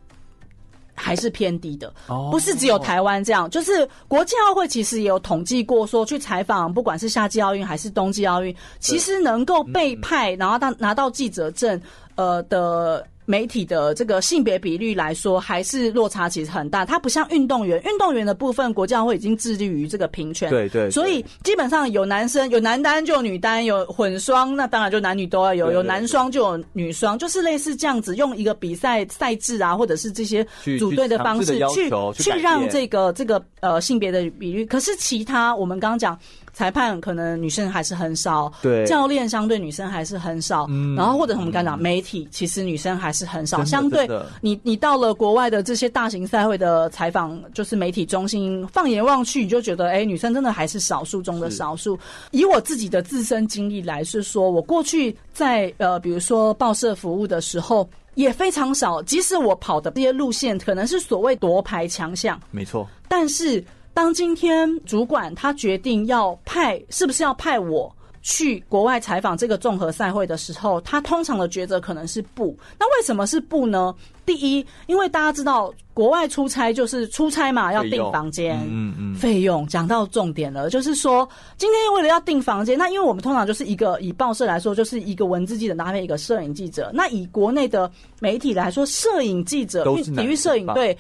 S2: 还是偏低的，不是只有台湾这样，就是国际奥会其实也有统计过，说去采访，不管是夏季奥运还是冬季奥运，其实能够被派，然后到拿到记者证，呃的。媒体的这个性别比率来说，还是落差其实很大。它不像运动员，运动员的部分，国际奥会已经致力于这个平权。
S1: 对，对对。
S2: 所以基本上有男生有男单就有女单，有混双，那当然就男女都要有。有男双就有女双，就是类似这样子，用一个比赛赛制啊，或者是这些组队的方式去去，去让这个这个呃性别的比率。可是其他我们刚刚讲。裁判可能女生还是很少，对，教练相对女生还是很少，嗯，然后或者我们刚刚讲媒体，其实女生还是很少。相对你，你到了国外的这些大型赛会的采访，就是媒体中心，放眼望去，你就觉得，哎，女生真的还是少数中的少数。以我自己的自身经历来是说，我过去在呃，比如说报社服务的时候，也非常少。即使我跑的这些路线可能是所谓夺牌强项，
S1: 没错，
S2: 但是。当今天主管他决定要派，是不是要派我去国外采访这个综合赛会的时候，他通常的抉择可能是不。那为什么是不呢？第一，因为大家知道国外出差就是出差嘛，要订房间，嗯嗯，费用讲到重点了，就是说今天为了要订房间，那因为我们通常就是一个以报社来说，就是一个文字记者搭配一个摄影记者。那以国内的媒体来说，摄影记者、体育摄影队。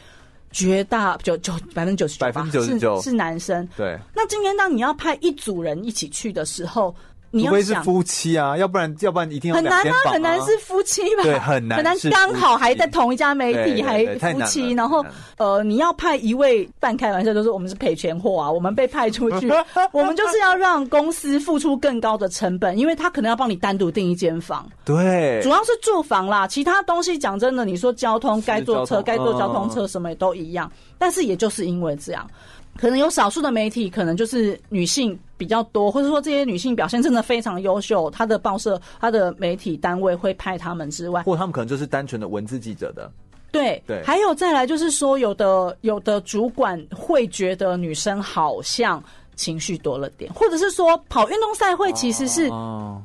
S2: 绝大九九百分之九十九，百分之九十九是男生。
S1: 对，
S2: 那今天当你要派一组人一起去的时候，你
S1: 要是夫妻啊，要不然要不然一定要、啊、
S2: 很难啊，很难是夫妻吧？
S1: 对，很难，
S2: 很难刚好还在同一家媒体，还夫妻，然后呃，你要派一位半开玩笑，就是我们是赔钱货啊，我们被派出去，我们就是要让公司付出更高的成本，因为他可能要帮你单独订一间房，
S1: 对，
S2: 主要是住房啦，其他东西讲真的，你说交通该坐车该坐交通车什么也都一样，但是也就是因为这样。可能有少数的媒体，可能就是女性比较多，或者说这些女性表现真的非常优秀，她的报社、她的媒体单位会派他们之外，
S1: 或他们可能就是单纯的文字记者的。
S2: 对对，还有再来就是说，有的有的主管会觉得女生好像。情绪多了点，或者是说跑运动赛会其实是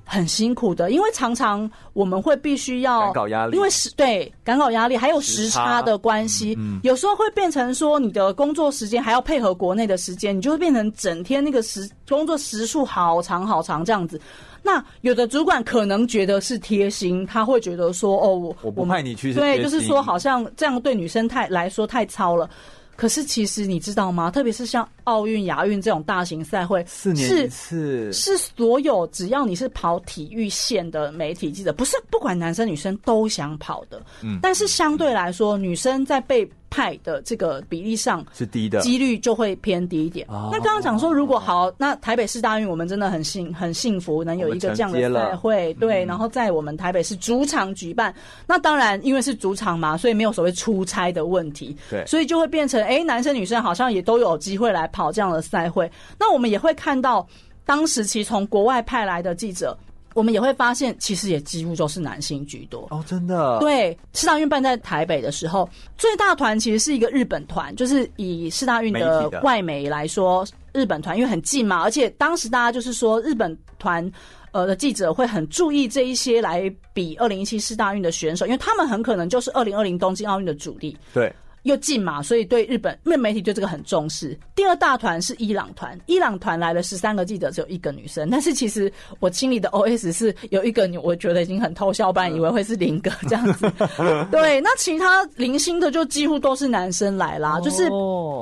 S2: 很辛苦的，因为常常我们会必须要赶
S1: 稿压力，
S2: 因为时对赶稿压力还有时差的关系，有时候会变成说你的工作时间还要配合国内的时间，你就会变成整天那个时工作时数好长好长这样子。那有的主管可能觉得是贴心，他会觉得说哦，我
S1: 我不派你去，
S2: 对，就是说好像这样对女生太来说太糙了。可是，其实你知道吗？特别是像奥运、亚运这种大型赛会，
S1: 四年一次，
S2: 是所有只要你是跑体育线的媒体记者，不是不管男生女生都想跑的。嗯，但是相对来说，女生在被派的这个比例上
S1: 是低的，
S2: 几率就会偏低一点。那刚刚讲说，如果好，那台北市大运我们真的很幸很幸福，能有一个这样的赛会，对，然后在我们台北市主场举办，那当然因为是主场嘛，所以没有所谓出差的问题，对，所以就会变成哎，男生女生好像也都有机会来跑这样的赛会。那我们也会看到，当时其实从国外派来的记者。我们也会发现，其实也几乎都是男性居多
S1: 哦，真的。
S2: 对，四大运办在台北的时候，最大团其实是一个日本团，就是以四大运的外媒来说，日本团因为很近嘛，而且当时大家就是说，日本团呃的记者会很注意这一些来比二零一七四大运的选手，因为他们很可能就是二零二零东京奥运的主力。
S1: 对。
S2: 又近嘛，所以对日本，因为媒体对这个很重视。第二大团是伊朗团，伊朗团来了十三个记者，只有一个女生。但是其实我心里的 OS 是有一个女，我觉得已经很偷笑，不然以为会是林哥这样子。对，那其他零星的就几乎都是男生来啦。就是，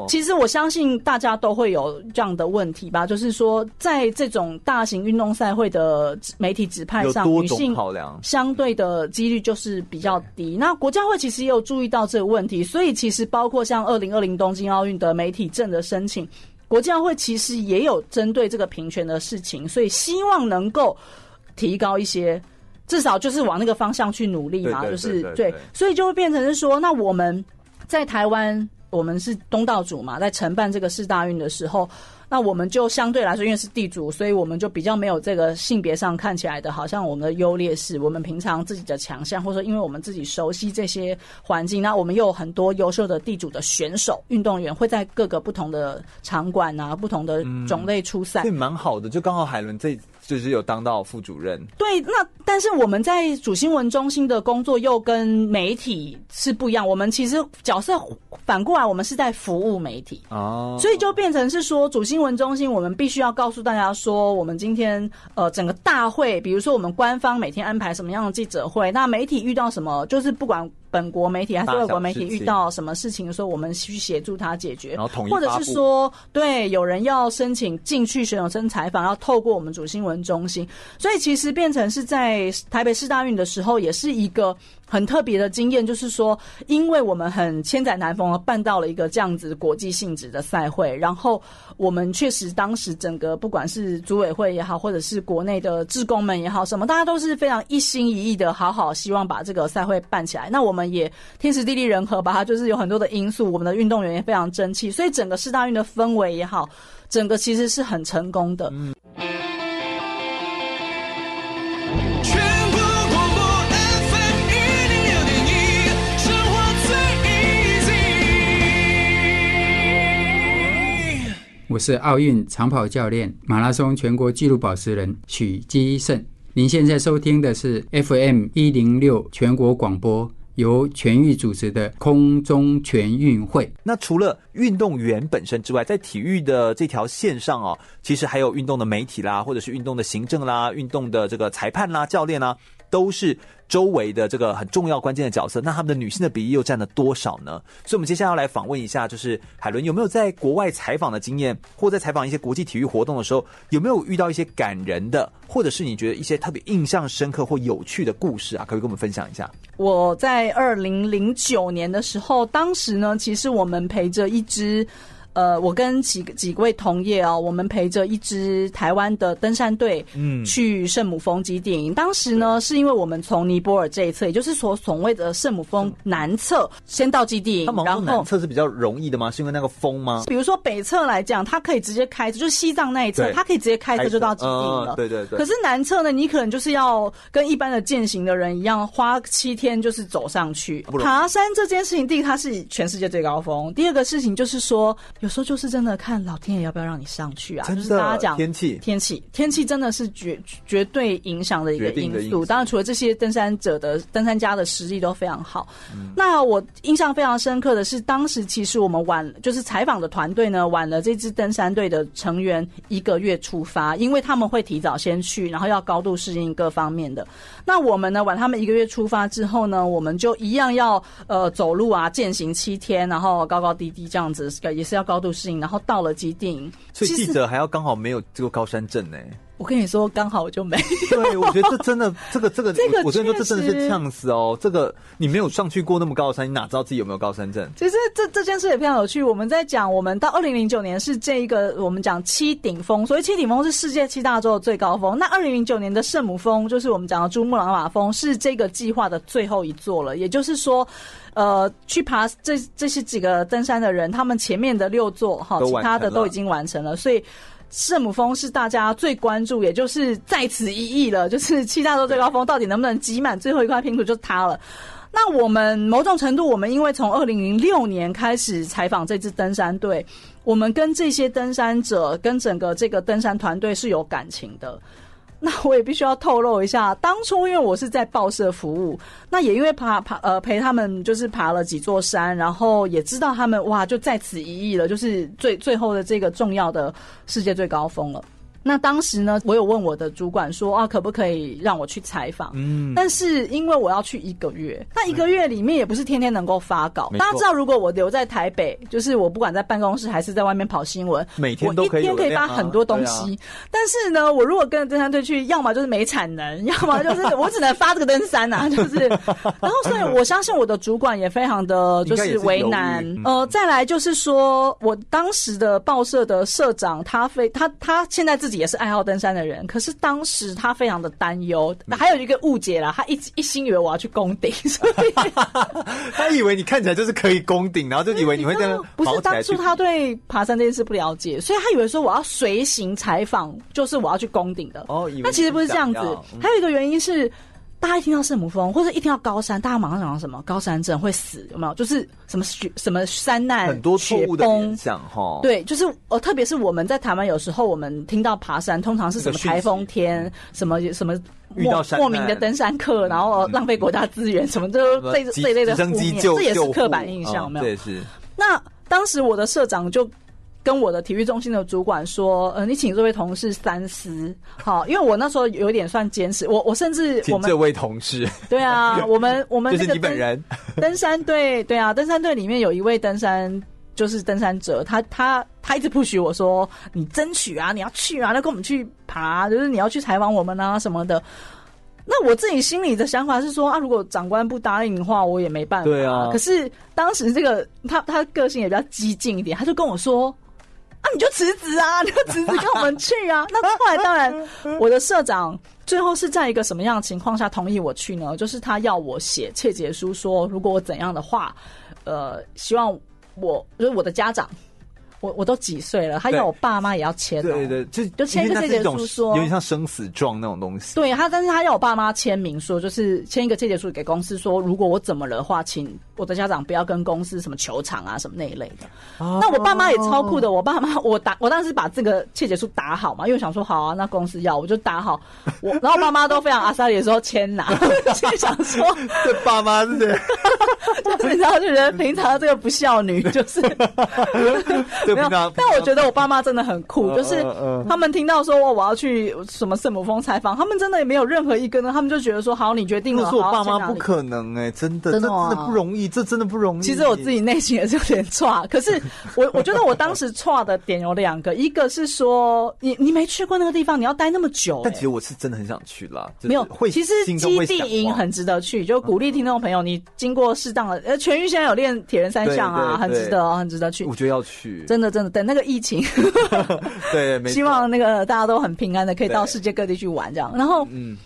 S2: 其实我相信大家都会有这样的问题吧，就是说在这种大型运动赛会的媒体指派上，女性相对的几率就是比较低。那国家会其实也有注意到这个问题，所以其实。其实包括像二零二零东京奥运的媒体证的申请，国际奥会其实也有针对这个平权的事情，所以希望能够提高一些，至少就是往那个方向去努力嘛，就是对，所以就会变成是说，那我们在台湾，我们是东道主嘛，在承办这个四大运的时候。那我们就相对来说，因为是地主，所以我们就比较没有这个性别上看起来的，好像我们的优劣势。我们平常自己的强项，或者说因为我们自己熟悉这些环境，那我们又有很多优秀的地主的选手、运动员会在各个不同的场馆啊、不同的种类出赛，
S1: 对、嗯，蛮好的。就刚好海伦这。就是有当到副主任，
S2: 对，那但是我们在主新闻中心的工作又跟媒体是不一样。我们其实角色反过来，我们是在服务媒体哦，所以就变成是说，主新闻中心我们必须要告诉大家说，我们今天呃整个大会，比如说我们官方每天安排什么样的记者会，那媒体遇到什么，就是不管。本国媒体还是外国媒体遇到什么事情的时候，我们去协助他解决，然后统一，或者是说，对，有人要申请进去选手生采访，要透过我们主新闻中心，所以其实变成是在台北市大运的时候，也是一个。很特别的经验，就是说，因为我们很千载难逢的办到了一个这样子国际性质的赛会，然后我们确实当时整个不管是组委会也好，或者是国内的志工们也好，什么大家都是非常一心一意的，好好希望把这个赛会办起来。那我们也天时地利人和吧，它就是有很多的因素，我们的运动员也非常争气，所以整个世大运的氛围也好，整个其实是很成功的。嗯
S5: 我是奥运长跑教练、马拉松全国纪录保持人许基胜。您现在收听的是 FM 一零六全国广播，由全域组织的空中全运会。
S1: 那除了运动员本身之外，在体育的这条线上哦，其实还有运动的媒体啦，或者是运动的行政啦、运动的这个裁判啦、教练啦，都是。周围的这个很重要关键的角色，那他们的女性的比例又占了多少呢？所以，我们接下来要来访问一下，就是海伦有没有在国外采访的经验，或在采访一些国际体育活动的时候，有没有遇到一些感人的，或者是你觉得一些特别印象深刻或有趣的故事啊？可不可以跟我们分享一下？
S2: 我在二零零九年的时候，当时呢，其实我们陪着一支。呃，我跟几个几位同业哦，我们陪着一支台湾的登山队，嗯，去圣母峰基地营。当时呢，是因为我们从尼泊尔这一侧，也就是所所谓的圣母峰南侧，先到基地营。然后
S1: 南侧是比较容易的吗？是因为那个风吗？
S2: 比如说北侧来讲，它可以直接开车，就是西藏那一侧，它可以直接开车就到基地营了。
S1: 对对对。
S2: 可是南侧呢，你可能就是要跟一般的践行的人一样，花七天就是走上去。爬山这件事情，第一，它是全世界最高峰；第二个事情就是说。有时候就是真的看老天爷要不要让你上去啊！就是大家讲
S1: 天气，
S2: 天气，天气真的是绝绝对影响的一个因素。当然，除了这些登山者的登山家的实力都非常好。嗯、那我印象非常深刻的是，当时其实我们晚就是采访的团队呢，晚了这支登山队的成员一个月出发，因为他们会提早先去，然后要高度适应各方面的。那我们呢，晚他们一个月出发之后呢，我们就一样要呃走路啊，健行七天，然后高高低低这样子，也是要高。度适应，然后到了基地，
S1: 所以记者还要刚好没有这个高山症呢。
S2: 我跟你说，刚好我就没。
S1: 对，我觉得这真的，这个这个，
S2: 这个
S1: 我跟你说，这真的是呛死哦。这个你没有上去过那么高的山，你哪知道自己有没有高山症？
S2: 其实这这件事也非常有趣。我们在讲，我们到二零零九年是这一个我们讲七顶峰，所以七顶峰是世界七大洲的最高峰。那二零零九年的圣母峰，就是我们讲的珠穆朗玛峰，是这个计划的最后一座了。也就是说，呃，去爬这这些几个登山的人，他们前面的六座哈，其他的都已经完成了，所以。圣母峰是大家最关注，也就是在此一役了，就是七大洲最高峰到底能不能挤满最后一块拼图，就是它了。那我们某种程度，我们因为从二零零六年开始采访这支登山队，我们跟这些登山者跟整个这个登山团队是有感情的。那我也必须要透露一下，当初因为我是在报社服务，那也因为爬爬呃陪他们就是爬了几座山，然后也知道他们哇就在此一役了，就是最最后的这个重要的世界最高峰了。那当时呢，我有问我的主管说啊，可不可以让我去采访？嗯，但是因为我要去一个月，那一个月里面也不是天天能够发稿。大家知道，如果我留在台北，就是我不管在办公室还是在外面跑新闻，
S1: 每天都可以，
S2: 我一天可以发很多东西。但是呢，我如果跟着登山队去，要么就是没产能，要么就是我只能发这个登山啊，就是。然后，所以我相信我的主管也非常的就是为难。呃，再来就是说我当时的报社的社长，他非他他现在自己。也是爱好登山的人，可是当时他非常的担忧，还有一个误解啦，他一一心以为我要去攻顶，所以
S1: 他以为你看起来就是可以攻顶，然后就以为你会这样。
S2: 不是当初他对爬山这件事不了解，所以他以为说我要随行采访，就是我要去攻顶的。哦，那其实不是这样子，嗯、还有一个原因是。大家一听到圣母峰，或者一听到高山，大家马上想到什么？高山症会死，有没有？就是什么雪、什么山难、
S1: 很多错误的联想哈。
S2: 对，就是呃，特别是我们在台湾，有时候我们听到爬山，通常是什么台风天，什么什么莫莫名的登山客，然后浪费国家资源，什么都这这一类的负面，这也是刻板印象，有没有？
S1: 对，是。
S2: 那当时我的社长就。跟我的体育中心的主管说，呃，你请这位同事三思，好，因为我那时候有点算坚持，我我甚至我们
S1: 这位同事，
S2: 对啊，我们我们
S1: 就是你本人
S2: 登山队，对啊，登山队里面有一位登山就是登山者，他他他一直 push 我说，你争取啊，你要去啊，那跟我们去爬，就是你要去采访我们啊什么的。那我自己心里的想法是说啊，如果长官不答应的话，我也没办法。
S1: 对啊，
S2: 可是当时这个他他个性也比较激进一点，他就跟我说。啊，你就辞职啊！你就辞职跟我们去啊！那后来当然，我的社长最后是在一个什么样的情况下同意我去呢？就是他要我写切结书，说如果我怎样的话，呃，希望我就是我的家长。我我都几岁了，他要我爸妈也要签，
S1: 对对，就
S2: 就签一个切结书，说
S1: 有点像生死状那种东西。
S2: 对他，但是他要我爸妈签名，说就是签一个切结书给公司，说如果我怎么了的话，请我的家长不要跟公司什么球场啊什么那一类的。哦、那我爸妈也超酷的，我爸妈 我打我当时把这个切结书打好嘛，因为我想说好啊，那公司要我就打好，我然后我爸妈都非常阿萨里的时候签拿，就想说
S1: 这爸妈是
S2: 你知道，就觉得平常这个不孝女就是。没有，但我觉得我爸妈真的很酷，就是他们听到说我我要去什么圣母峰采访，他们真的也没有任何一个呢，他们就觉得说好，你决定了。
S1: 可是我爸妈不可能哎，真的，真的真的不容易，这真的不容易。
S2: 其实我自己内心也是有点差，可是 我我觉得我当时差的点有两个，一个是说你你没去过那个地方，你要待那么久。
S1: 但其实我是真的很想去啦，
S2: 没有会，其实基地营很值得去，就鼓励听众朋友，你经过适当的呃，全域现在有练铁人三项啊，很值得，很值得去。
S1: 我觉得要去，
S2: 真的真的，等那个疫情，
S1: 对，没，
S2: 希望那个大家都很平安的，可以到世界各地去玩这样。然后，嗯，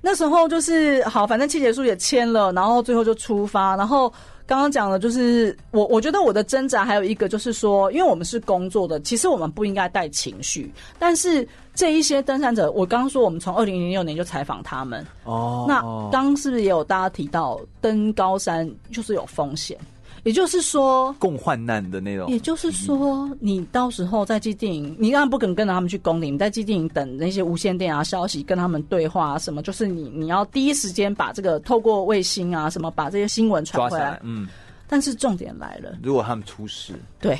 S2: 那时候就是好，反正切结书也签了，然后最后就出发。然后刚刚讲的就是我，我觉得我的挣扎还有一个就是说，因为我们是工作的，其实我们不应该带情绪。但是这一些登山者，我刚刚说我们从二零零六年就采访他们哦，那刚是不是也有大家提到登高山就是有风险？也就是说，
S1: 共患难的那种。
S2: 也就是说，你到时候在基地营，你当然不可能跟着他们去攻顶，你在基地营等那些无线电啊消息，跟他们对话啊什么，就是你你要第一时间把这个透过卫星啊什么把这些新闻传回来。嗯。但是重点来了，
S1: 如果他们出事，
S2: 对，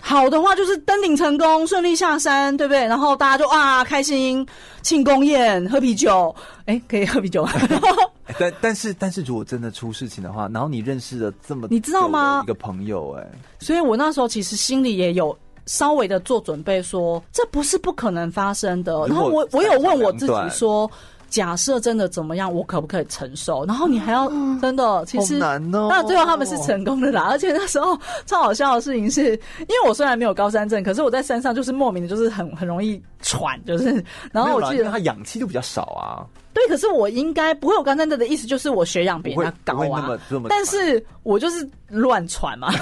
S2: 好的话就是登顶成功，顺利下山，对不对？然后大家就啊开心庆功宴，喝啤酒，哎、欸，可以喝啤酒。
S1: 但但是但是，如果真的出事情的话，然后你认识了这么
S2: 你知道吗？
S1: 一个朋友、欸，哎，
S2: 所以我那时候其实心里也有稍微的做准备说，说这不是不可能发生的。然后我我有问我自己说。假设真的怎么样，我可不可以承受？然后你还要真的，其实那最后他们是成功的啦。而且那时候超好笑的事情是，因为我虽然没有高山症，可是我在山上就是莫名的，就是很很容易喘，就是。然后我记得
S1: 他氧气就比较少啊。
S2: 对，可是我应该不会有高山症的意思，就是我血氧比人家高啊。但是我就是乱传嘛，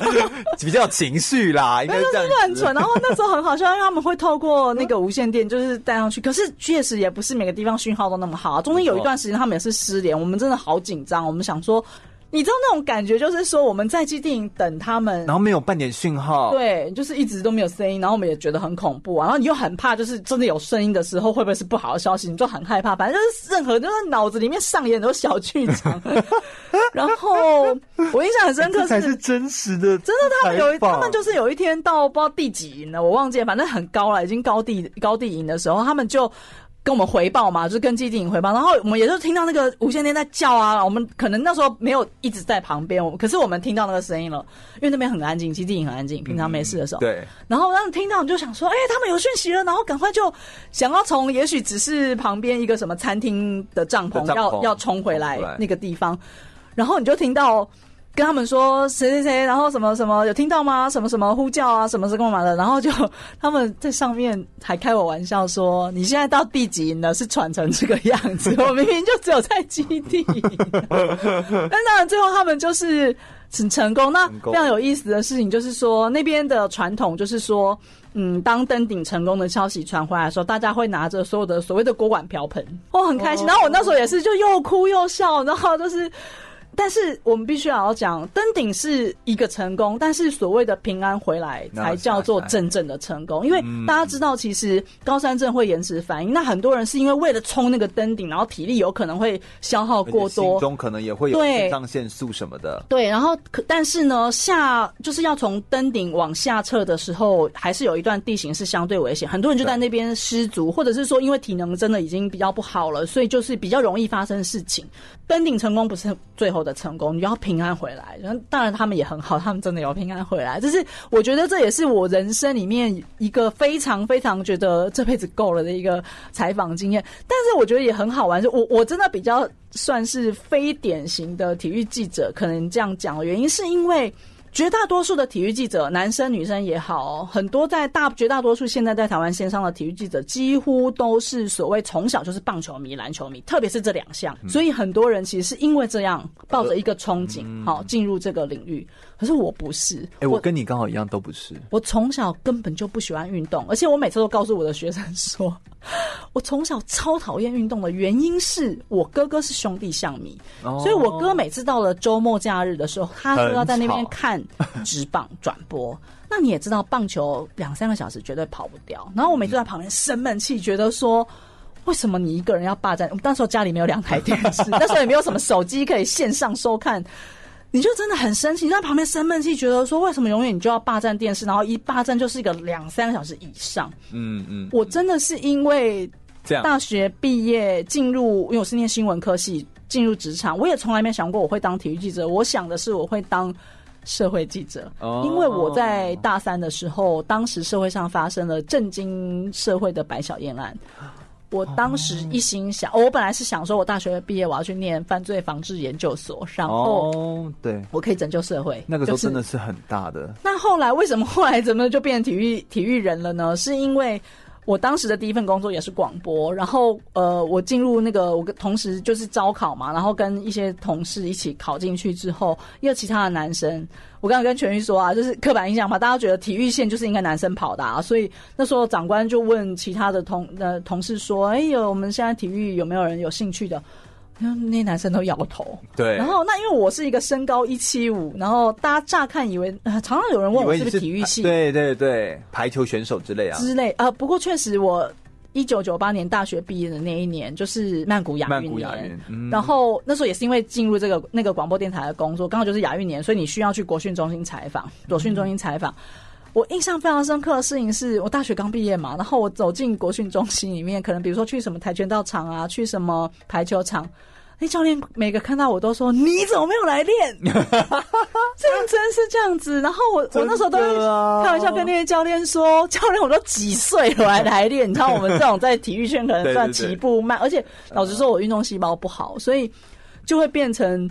S1: 比较情绪啦，应该是
S2: 乱传。然后那时候很好笑，因为他们会透过那个无线电，就是带上去。可是确实也不是每个地方讯号都那么好啊。中间有一段时间他们也是失联，我们真的好紧张。我们想说。你知道那种感觉，就是说我们在基地等他们，
S1: 然后没有半点讯号，
S2: 对，就是一直都没有声音，然后我们也觉得很恐怖啊。然后你又很怕，就是真的有声音的时候，会不会是不好的消息？你就很害怕，反正就是任何就是脑子里面上演的小剧场。然后我印象很深刻是，
S1: 才是真实的，
S2: 真的他们有一，他们就是有一天到不知道第几营了，我忘记了，反正很高了，已经高地高地营的时候，他们就。跟我们回报嘛，就是跟基地营回报，然后我们也就听到那个无线电在叫啊。我们可能那时候没有一直在旁边，我可是我们听到那个声音了，因为那边很安静，基地营很安静，平常没事的时候。
S1: 嗯、对。
S2: 然后让听到你就想说，哎、欸，他们有讯息了，然后赶快就想要从也许只是旁边一个什么餐厅的帐篷，帐篷要要冲回来那个地方，然后你就听到。跟他们说谁谁谁，然后什么什么有听到吗？什么什么呼叫啊，什么是干嘛的？然后就 他们在上面还开我玩笑说：“你现在到第几营了？是喘成这个样子？我明明就只有在基地。”但当然最后他们就是很成功。那非常有意思的事情就是说，那边的传统就是说，嗯，当登顶成功的消息传回来的时候，大家会拿着所有的所谓的锅碗瓢盆，哦，很开心。然后我那时候也是就又哭又笑，然后就是。但是我们必须要讲，登顶是一个成功，但是所谓的平安回来才叫做真正的成功。因为大家知道，其实高山症会延迟反应，那很多人是因为为了冲那个登顶，然后体力有可能会消耗过多，
S1: 心中可能也会有肾上腺素什么的。
S2: 对，然后可但是呢，下就是要从登顶往下撤的时候，还是有一段地形是相对危险，很多人就在那边失足，或者是说因为体能真的已经比较不好了，所以就是比较容易发生事情。登顶成功不是最后的成功，你要平安回来。然后当然他们也很好，他们真的有平安回来。就是我觉得这也是我人生里面一个非常非常觉得这辈子够了的一个采访经验。但是我觉得也很好玩，就我我真的比较算是非典型的体育记者，可能这样讲的原因是因为。绝大多数的体育记者，男生女生也好，很多在大绝大多数现在在台湾线上的体育记者，几乎都是所谓从小就是棒球迷、篮球迷，特别是这两项，所以很多人其实是因为这样抱着一个憧憬，好进入这个领域。可是我不是，
S1: 哎、欸，我跟你刚好一样，都不是。
S2: 我从小根本就不喜欢运动，而且我每次都告诉我的学生说，我从小超讨厌运动的原因是我哥哥是兄弟象迷，哦、所以我哥每次到了周末假日的时候，他都要在那边看直棒转播。那你也知道，棒球两三个小时绝对跑不掉。然后我每次在旁边生闷气，觉得说，为什么你一个人要霸占？那时候家里没有两台电视，那时候也没有什么手机可以线上收看。你就真的很生气，你在旁边生闷气，觉得说，为什么永远你就要霸占电视，然后一霸占就是一个两三个小时以上。嗯嗯，我真的是因为这样大学毕业进入，因为我是念新闻科系，进入职场，我也从来没想过我会当体育记者。我想的是我会当社会记者，因为我在大三的时候，当时社会上发生了震惊社会的白小燕案。我当时一心想，我本来是想说，我大学毕业我要去念犯罪防治研究所，然后对，我可以拯救社会。
S1: 那个时候真的是很大的。
S2: 那后来为什么后来怎么就变成体育体育人了呢？是因为。我当时的第一份工作也是广播，然后呃，我进入那个我跟同时就是招考嘛，然后跟一些同事一起考进去之后，因为其他的男生。我刚刚跟全玉说啊，就是刻板印象嘛，大家觉得体育线就是应该男生跑的啊，所以那时候长官就问其他的同呃同事说：“哎呦，我们现在体育有没有人有兴趣的？” 那些男生都摇头。
S1: 对。
S2: 然后那因为我是一个身高一七五，然后大家乍看以为，呃，常常有人问我是不是体育系，
S1: 对对对，排球选手之类啊。
S2: 之类啊，呃，不过确实我一九九八年大学毕业的那一年就是曼谷亚运年，亚运嗯，然后那时候也是因为进入这个那个广播电台的工作，刚好就是亚运年，所以你需要去国训中心采访，国训中心采访。嗯我印象非常深刻的事情是我大学刚毕业嘛，然后我走进国训中心里面，可能比如说去什么跆拳道场啊，去什么排球场，那教练每个看到我都说：“你怎么没有来练？” 认真是这样子。然后我我那时候都会开玩笑跟那些教练说：“教练，我都几岁了还来练？你知道我们这种在体育圈可能算起步慢，而且老实说，我运动细胞不好，所以就会变成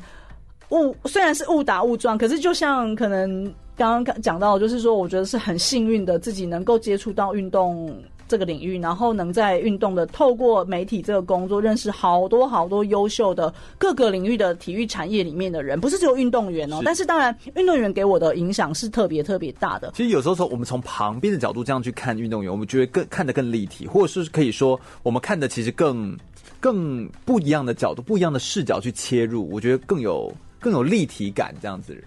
S2: 误，虽然是误打误撞，可是就像可能刚刚讲到，就是说，我觉得是很幸运的，自己能够接触到运动。这个领域，然后能在运动的透过媒体这个工作，认识好多好多优秀的各个领域的体育产业里面的人，不是只有运动员哦。是但是当然，运动员给我的影响是特别特别大的。
S1: 其实有时候说，我们从旁边的角度这样去看运动员，我们觉得更看得更立体，或者是可以说，我们看的其实更更不一样的角度、不一样的视角去切入，我觉得更有更有立体感，这样子。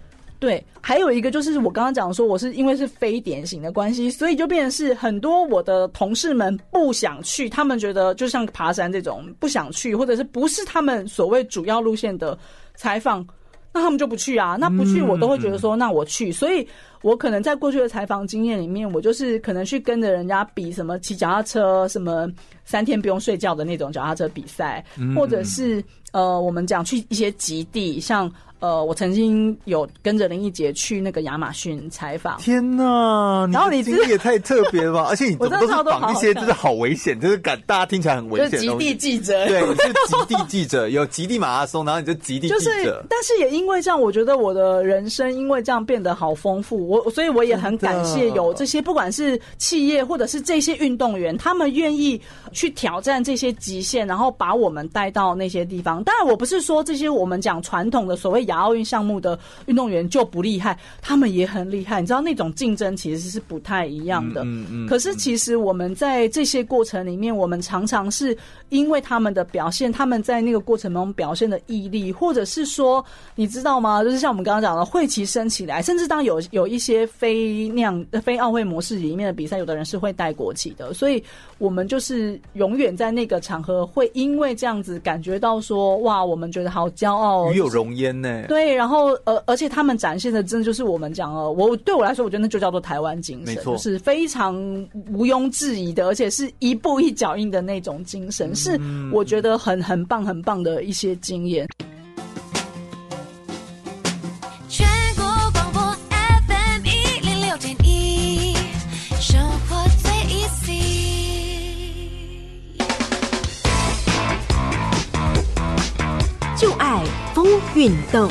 S2: 对，还有一个就是我刚刚讲说，我是因为是非典型的关系，所以就变成是很多我的同事们不想去，他们觉得就像爬山这种不想去，或者是不是他们所谓主要路线的采访，那他们就不去啊。那不去，我都会觉得说，那我去。所以我可能在过去的采访经验里面，我就是可能去跟着人家比什么骑脚踏车，什么三天不用睡觉的那种脚踏车比赛，或者是呃，我们讲去一些极地，像。呃，我曾经有跟着林义杰去那个亚马逊采访。
S1: 天呐，然后你经历也太特别了吧！而且你怎么都是绑一些，就是好危险，就是感大家听起来很危险。
S2: 就极地记者，
S1: 对，你是极地记者，有极地马拉松，然后你就极地记者。
S2: 就是，但是也因为这样，我觉得我的人生因为这样变得好丰富。我所以我也很感谢有这些，不管是企业或者是这些运动员，他们愿意去挑战这些极限，然后把我们带到那些地方。当然，我不是说这些我们讲传统的所谓。奥运项目的运动员就不厉害，他们也很厉害。你知道那种竞争其实是不太一样的。嗯嗯。可是其实我们在这些过程里面，我们常常是因为他们的表现，他们在那个过程中表现的毅力，或者是说，你知道吗？就是像我们刚刚讲的，会旗升起来，甚至当有有一些非那样非奥会模式里面的比赛，有的人是会带国旗的。所以我们就是永远在那个场合，会因为这样子感觉到说，哇，我们觉得好骄傲，
S1: 与有荣焉呢。
S2: 对，然后呃，而且他们展现的真的就是我们讲哦，我对我来说，我觉得那就叫做台湾精神，就是非常毋庸置疑的，而且是一步一脚印的那种精神，是我觉得很很棒很棒的一些经验。
S4: 就爱风运动，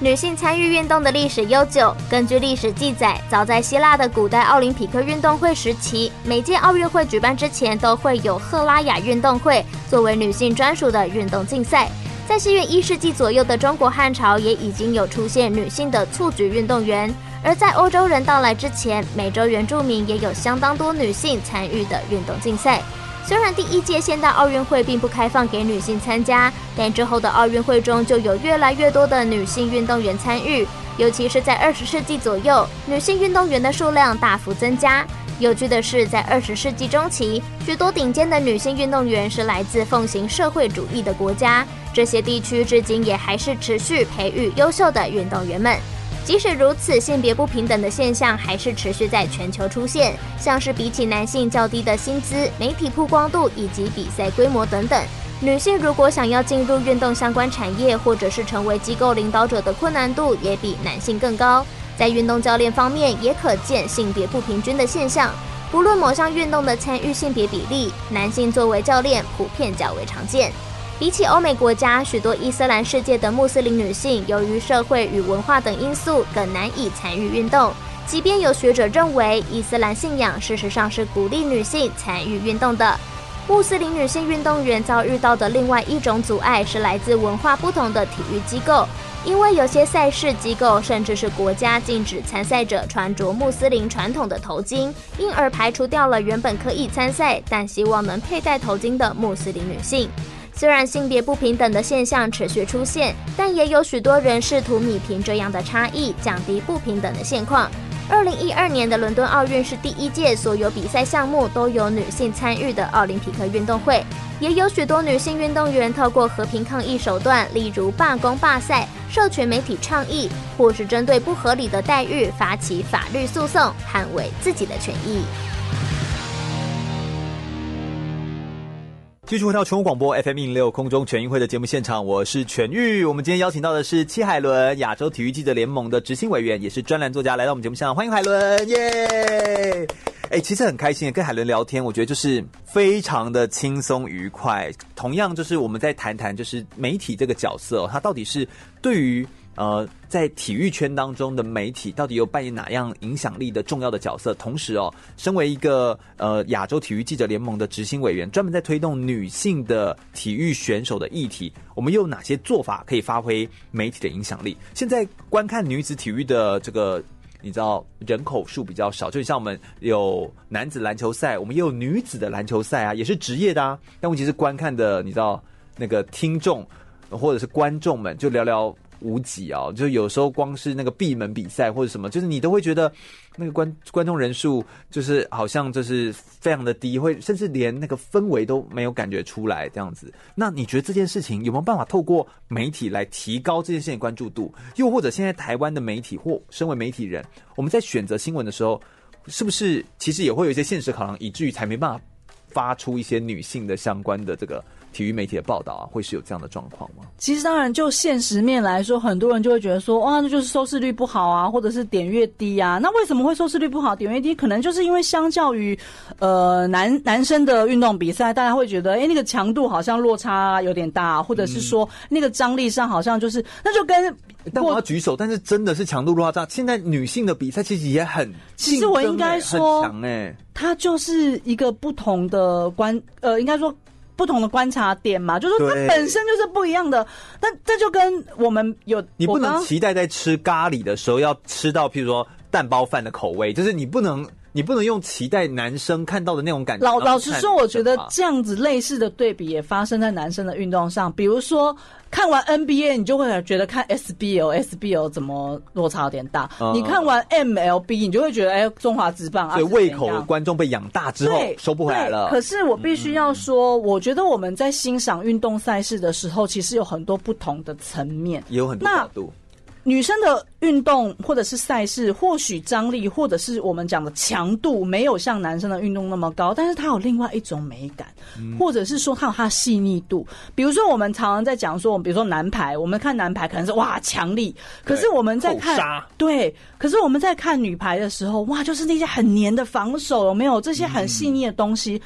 S6: 女性参与运动的历史悠久。根据历史记载，早在希腊的古代奥林匹克运动会时期，每届奥运会举办之前都会有赫拉雅运动会，作为女性专属的运动竞赛。在西元一世纪左右的中国汉朝，也已经有出现女性的蹴鞠运动员。而在欧洲人到来之前，美洲原住民也有相当多女性参与的运动竞赛。虽然第一届现代奥运会并不开放给女性参加，但之后的奥运会中就有越来越多的女性运动员参与。尤其是在二十世纪左右，女性运动员的数量大幅增加。有趣的是，在二十世纪中期，许多顶尖的女性运动员是来自奉行社会主义的国家，这些地区至今也还是持续培育优秀的运动员们。即使如此，性别不平等的现象还是持续在全球出现，像是比起男性较低的薪资、媒体曝光度以及比赛规模等等。女性如果想要进入运动相关产业，或者是成为机构领导者的困难度也比男性更高。在运动教练方面，也可见性别不平均的现象。不论某项运动的参与性别比例，男性作为教练普遍较为常见。比起欧美国家，许多伊斯兰世界的穆斯林女性，由于社会与文化等因素，更难以参与运动。即便有学者认为，伊斯兰信仰事实上是鼓励女性参与运动的，穆斯林女性运动员遭遇到的另外一种阻碍是来自文化不同的体育机构，因为有些赛事机构甚至是国家禁止参赛者穿着穆斯林传统的头巾，因而排除掉了原本可以参赛但希望能佩戴头巾的穆斯林女性。虽然性别不平等的现象持续出现，但也有许多人试图弭平这样的差异，降低不平等的现况。二零一二年的伦敦奥运是第一届所有比赛项目都有女性参与的奥林匹克运动会，也有许多女性运动员透过和平抗议手段，例如罢工罢赛、社群媒体倡议，或是针对不合理的待遇发起法律诉讼，捍卫自己的权益。
S1: 继续回到全国广播 FM 一零六空中全运会的节目现场，我是全玉。我们今天邀请到的是戚海伦，亚洲体育记者联盟的执行委员，也是专栏作家，来到我们节目现场，欢迎海伦，耶！哎，其实很开心跟海伦聊天，我觉得就是非常的轻松愉快。同样，就是我们在谈谈，就是媒体这个角色，它到底是对于。呃，在体育圈当中的媒体到底有扮演哪样影响力的重要的角色？同时哦，身为一个呃亚洲体育记者联盟的执行委员，专门在推动女性的体育选手的议题，我们又有哪些做法可以发挥媒体的影响力？现在观看女子体育的这个，你知道人口数比较少，就像我们有男子篮球赛，我们也有女子的篮球赛啊，也是职业的啊。但问题是观看的，你知道那个听众或者是观众们就聊聊。无几哦，就有时候光是那个闭门比赛或者什么，就是你都会觉得那个观观众人数就是好像就是非常的低，会甚至连那个氛围都没有感觉出来这样子。那你觉得这件事情有没有办法透过媒体来提高这件事情关注度？又或者现在台湾的媒体或身为媒体人，我们在选择新闻的时候，是不是其实也会有一些现实考量，以至于才没办法发出一些女性的相关的这个？体育媒体的报道啊，会是有这样的状况吗？
S2: 其实当然，就现实面来说，很多人就会觉得说，哇，那就是收视率不好啊，或者是点阅低啊。那为什么会收视率不好、点阅低？可能就是因为相较于呃男男生的运动比赛，大家会觉得，哎、欸，那个强度好像落差有点大，或者是说那个张力上好像就是，那就跟……
S1: 但我要举手，但是真的是强度落差大。现在女性的比赛其实也很，
S2: 其实我应该说，
S1: 很强哎，
S2: 它就是一个不同的观，呃，应该说。不同的观察点嘛，就是说它本身就是不一样的。但这就跟我们有，
S1: 你不能期待在吃咖喱的时候要吃到，譬如说蛋包饭的口味，就是你不能，你不能用期待男生看到的那种感觉。
S2: 老老实说，我觉得这样子类似的对比也发生在男生的运动上，比如说。看完 NBA，你就会觉得看 SBL，SBL 怎么落差有点大。嗯、你看完 MLB，你就会觉得哎，中华职棒啊，
S1: 所以胃口的观众被养大之后收不回来了。
S2: 可是我必须要说，嗯、我觉得我们在欣赏运动赛事的时候，其实有很多不同的层面，
S1: 也有很多角度。
S2: 女生的运动或者是赛事，或许张力或者是我们讲的强度没有像男生的运动那么高，但是它有另外一种美感，嗯、或者是说它有它的细腻度。比如说我们常常在讲说，我们比如说男排，我们看男排可能是哇强力，可是我们在看对，可是我们在看女排的时候，哇就是那些很黏的防守，有没有这些很细腻的东西？嗯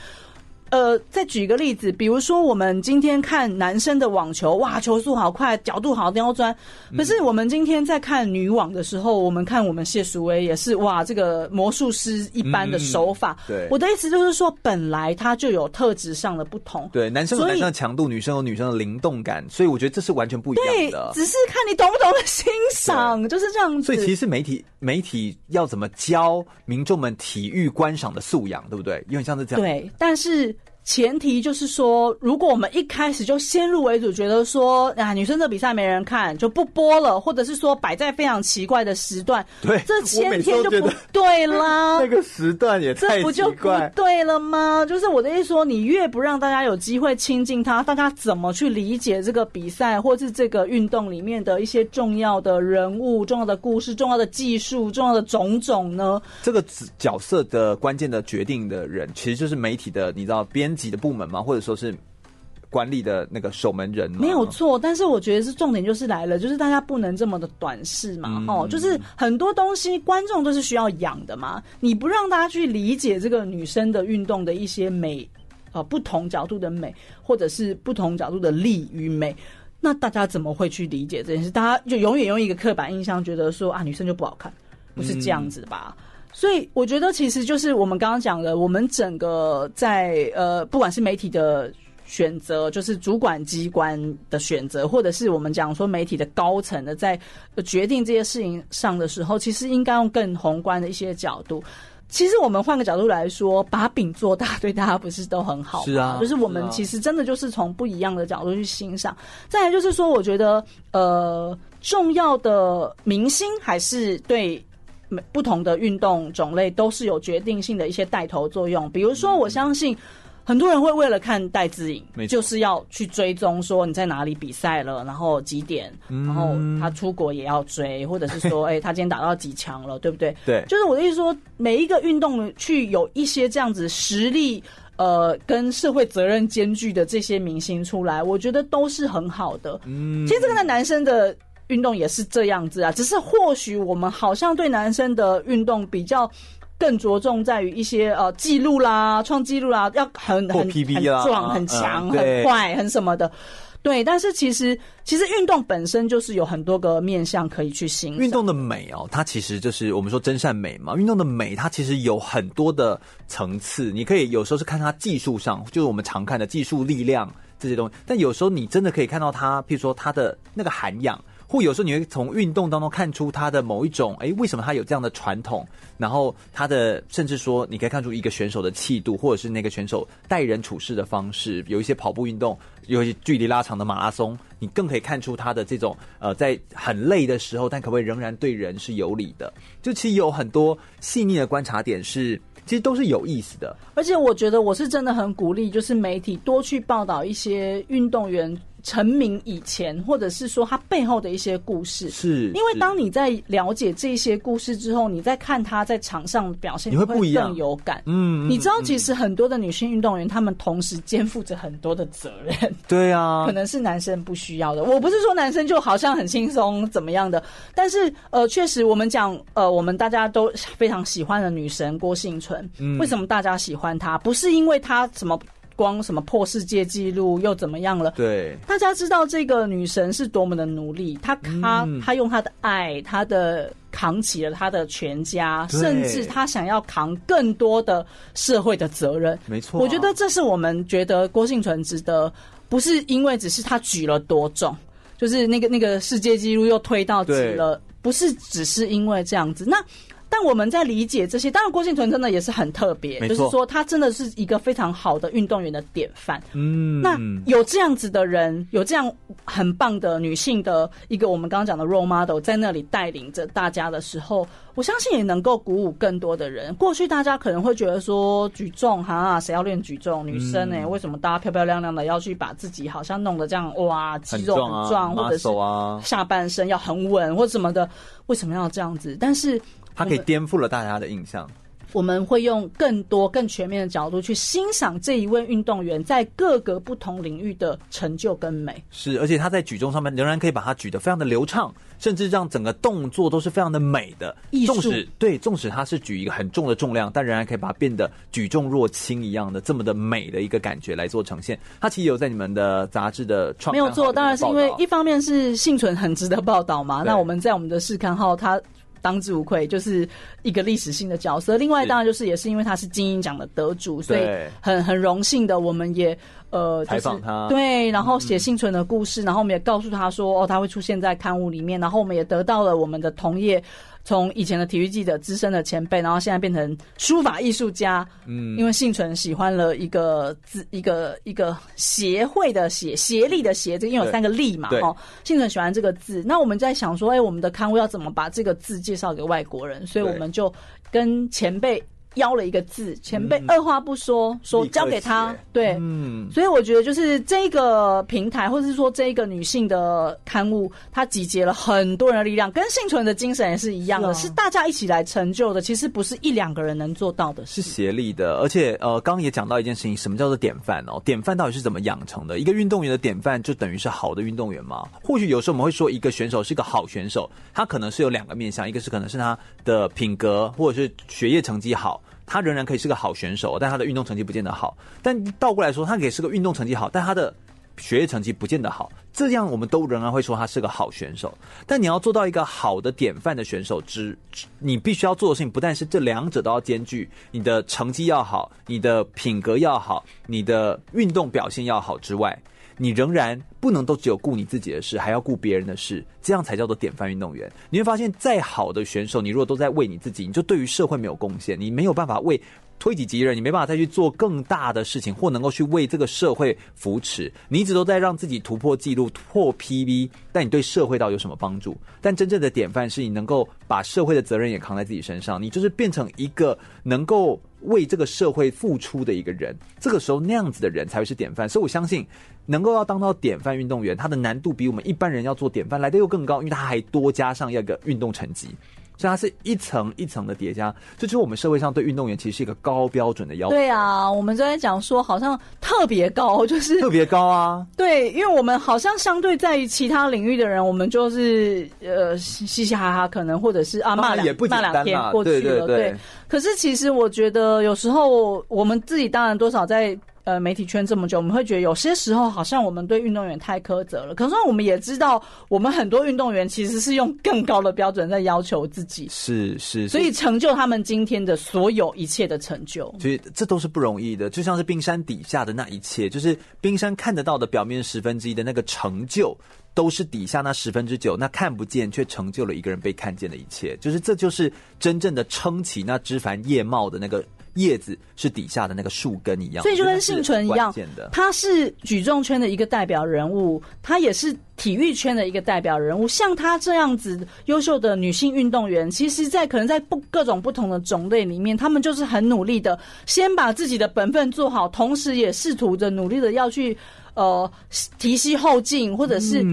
S2: 呃，再举一个例子，比如说我们今天看男生的网球，哇，球速好快，角度好刁钻。可是我们今天在看女网的时候，我们看我们谢淑薇也是，哇，这个魔术师一般的手法。
S1: 嗯、对，
S2: 我的意思就是说，本来它就有特质上的不同。
S1: 对，男生有男生的强度，女生有女生的灵动感，所以我觉得这是完全不一样的。
S2: 对，只是看你懂不懂得欣赏，就是这样子。
S1: 所以其实媒体媒体要怎么教民众们体育观赏的素养，对不对？有点像是这样。
S2: 对，但是。前提就是说，如果我们一开始就先入为主，觉得说啊，女生这比赛没人看，就不播了，或者是说摆在非常奇怪的时段，
S1: 对，
S2: 这前天就不对啦。
S1: 那个时段也太奇怪，这不就不
S2: 对了吗？就是我的意思说，你越不让大家有机会亲近他，大家怎么去理解这个比赛，或是这个运动里面的一些重要的人物、重要的故事、重要的技术、重要的种种呢？
S1: 这个角色的关键的决定的人，其实就是媒体的，你知道编。自己的部门吗？或者说是管理的那个守门人？
S2: 没有错，但是我觉得是重点就是来了，就是大家不能这么的短视嘛，嗯、哦，就是很多东西观众都是需要养的嘛，你不让大家去理解这个女生的运动的一些美，呃，不同角度的美，或者是不同角度的力与美，那大家怎么会去理解这件事？大家就永远用一个刻板印象，觉得说啊，女生就不好看，不是这样子的吧？嗯所以我觉得，其实就是我们刚刚讲的，我们整个在呃，不管是媒体的选择，就是主管机关的选择，或者是我们讲说媒体的高层的在决定这些事情上的时候，其实应该用更宏观的一些角度。其实我们换个角度来说，把饼做大，对大家不是都很好吗？
S1: 是啊，
S2: 就是我们其实真的就是从不一样的角度去欣赏。再来就是说，我觉得呃，重要的明星还是对。不同的运动种类都是有决定性的一些带头作用。比如说，我相信很多人会为了看戴资颖，就是要去追踪说你在哪里比赛了，然后几点，然后他出国也要追，或者是说，哎，他今天打到几强了，对不对？
S1: 对，
S2: 就是我的意思说，每一个运动去有一些这样子实力呃跟社会责任兼具的这些明星出来，我觉得都是很好的。嗯，其实这个在男生的运动也是这样子啊，只是或许我们好像对男生的运动比较更着重在于一些呃记录啦、创纪录啦，要很很很壮、很强、很快、很什么的。对，但是其实其实运动本身就是有很多个面向可以去欣赏。
S1: 运动的美哦，它其实就是我们说真善美嘛。运动的美，它其实有很多的层次。你可以有时候是看它技术上，就是我们常看的技术力量这些东西。但有时候你真的可以看到它，譬如说它的那个涵养。或有时候你会从运动当中看出他的某一种，哎，为什么他有这样的传统？然后他的甚至说，你可以看出一个选手的气度，或者是那个选手待人处事的方式。有一些跑步运动，有一些距离拉长的马拉松，你更可以看出他的这种，呃，在很累的时候，但可不可以仍然对人是有礼的？就其实有很多细腻的观察点是，其实都是有意思的。
S2: 而且我觉得我是真的很鼓励，就是媒体多去报道一些运动员。成名以前，或者是说他背后的一些故事，
S1: 是
S2: 因为当你在了解这些故事之后，你再看他在场上表现，你会不一样，更有感。嗯，你知道，其实很多的女性运动员，她们同时肩负着很多的责任。
S1: 对啊，
S2: 可能是男生不需要的。我不是说男生就好像很轻松怎么样的，但是呃，确实我们讲呃，我们大家都非常喜欢的女神郭幸存，嗯，为什么大家喜欢她？不是因为她什么。光什么破世界纪录又怎么样了？
S1: 对，
S2: 大家知道这个女神是多么的努力，她她她用她的爱，她的扛起了她的全家，甚至她想要扛更多的社会的责任。
S1: 没错，
S2: 我觉得这是我们觉得郭幸存值得，不是因为只是她举了多重，就是那个那个世界纪录又推到几了，不是只是因为这样子。那。但我们在理解这些，当然郭敬淳真的也是很特别，就是说他真的是一个非常好的运动员的典范。嗯，那有这样子的人，有这样很棒的女性的一个我们刚刚讲的 role model 在那里带领着大家的时候，我相信也能够鼓舞更多的人。过去大家可能会觉得说举重哈，谁要练举重？女生呢、欸？为什么大家漂漂亮亮的要去把自己好像弄得这样哇，肌肉很壮，或者是下半身要很稳或者什么的？为什么要这样子？但是。
S1: 它可以颠覆了大家的印象。
S2: 我们会用更多、更全面的角度去欣赏这一位运动员在各个不同领域的成就跟美。
S1: 是，而且他在举重上面仍然可以把它举得非常的流畅，甚至让整个动作都是非常的美的。
S2: 艺术。
S1: 纵使对，纵使他是举一个很重的重量，但仍然可以把它变得举重若轻一样的这么的美的一个感觉来做呈现。他其实有在你们的杂志的创，
S2: 没有做，当然是因为一方面是幸存很值得报道嘛。那我们在我们的试看号他。当之无愧，就是一个历史性的角色。另外，当然就是也是因为他是金鹰奖的得主，所以很很荣幸的，我们也呃
S1: 采访他，
S2: 对，然后写幸存的故事，然后我们也告诉他说，哦，他会出现在刊物里面，然后我们也得到了我们的同业。从以前的体育记者、资深的前辈，然后现在变成书法艺术家。嗯，因为幸存喜欢了一个字，一个一个协会的协，协力的协，这因为有三个力嘛，哦，幸存喜欢这个字，那我们在想说，哎，我们的刊物要怎么把这个字介绍给外国人？所以我们就跟前辈。邀了一个字，前辈二话不说，嗯、说交给他，对，嗯，所以我觉得就是这个平台，或者是说这个女性的刊物，它集结了很多人的力量，跟幸存的精神也是一样的，是，大家一起来成就的，其实不是一两个人能做到的，
S1: 是协力的。而且呃，刚刚也讲到一件事情，什么叫做典范哦？典范到底是怎么养成的？一个运动员的典范就等于是好的运动员吗？或许有时候我们会说，一个选手是一个好选手，他可能是有两个面向，一个是可能是他的品格，或者是学业成绩好。他仍然可以是个好选手，但他的运动成绩不见得好。但倒过来说，他可以是个运动成绩好，但他的学业成绩不见得好。这样我们都仍然会说他是个好选手。但你要做到一个好的典范的选手之，你必须要做的事情不但是这两者都要兼具，你的成绩要好，你的品格要好，你的运动表现要好之外。你仍然不能都只有顾你自己的事，还要顾别人的事，这样才叫做典范运动员。你会发现，再好的选手，你如果都在为你自己，你就对于社会没有贡献，你没有办法为推己及人，你没办法再去做更大的事情，或能够去为这个社会扶持。你一直都在让自己突破记录、破 PB，但你对社会到有什么帮助？但真正的典范是你能够把社会的责任也扛在自己身上，你就是变成一个能够为这个社会付出的一个人。这个时候，那样子的人才会是典范。所以我相信。能够要当到典范运动员，他的难度比我们一般人要做典范来的又更高，因为他还多加上一个运动成绩。所以它是一层一层的叠加。这就是我们社会上对运动员其实是一个高标准的要求。
S2: 对啊，我们在讲说好像特别高，就是
S1: 特别高啊。
S2: 对，因为我们好像相对在于其他领域的人，我们就是呃嘻嘻哈哈，可能或者是啊骂两骂两天过去了。对，对，对，对，可是其实我觉得有时候我们自己当然多少在。呃，媒体圈这么久，我们会觉得有些时候好像我们对运动员太苛责了。可是我们也知道，我们很多运动员其实是用更高的标准在要求自己，
S1: 是是，
S2: 所以成就他们今天的所有一切的成就。
S1: 所以这都是不容易的，就像是冰山底下的那一切，就是冰山看得到的表面十分之一的那个成就，都是底下那十分之九，那看不见却成就了一个人被看见的一切。就是这就是真正的撑起那枝繁叶茂的那个。叶子是底下的那个树根一样，
S2: 所以就跟幸存一样，他是举重圈的一个代表人物，他也是体育圈的一个代表人物。像他这样子优秀的女性运动员，其实，在可能在不各种不同的种类里面，他们就是很努力的，先把自己的本分做好，同时也试图着努力的要去。呃，提携后进，或者是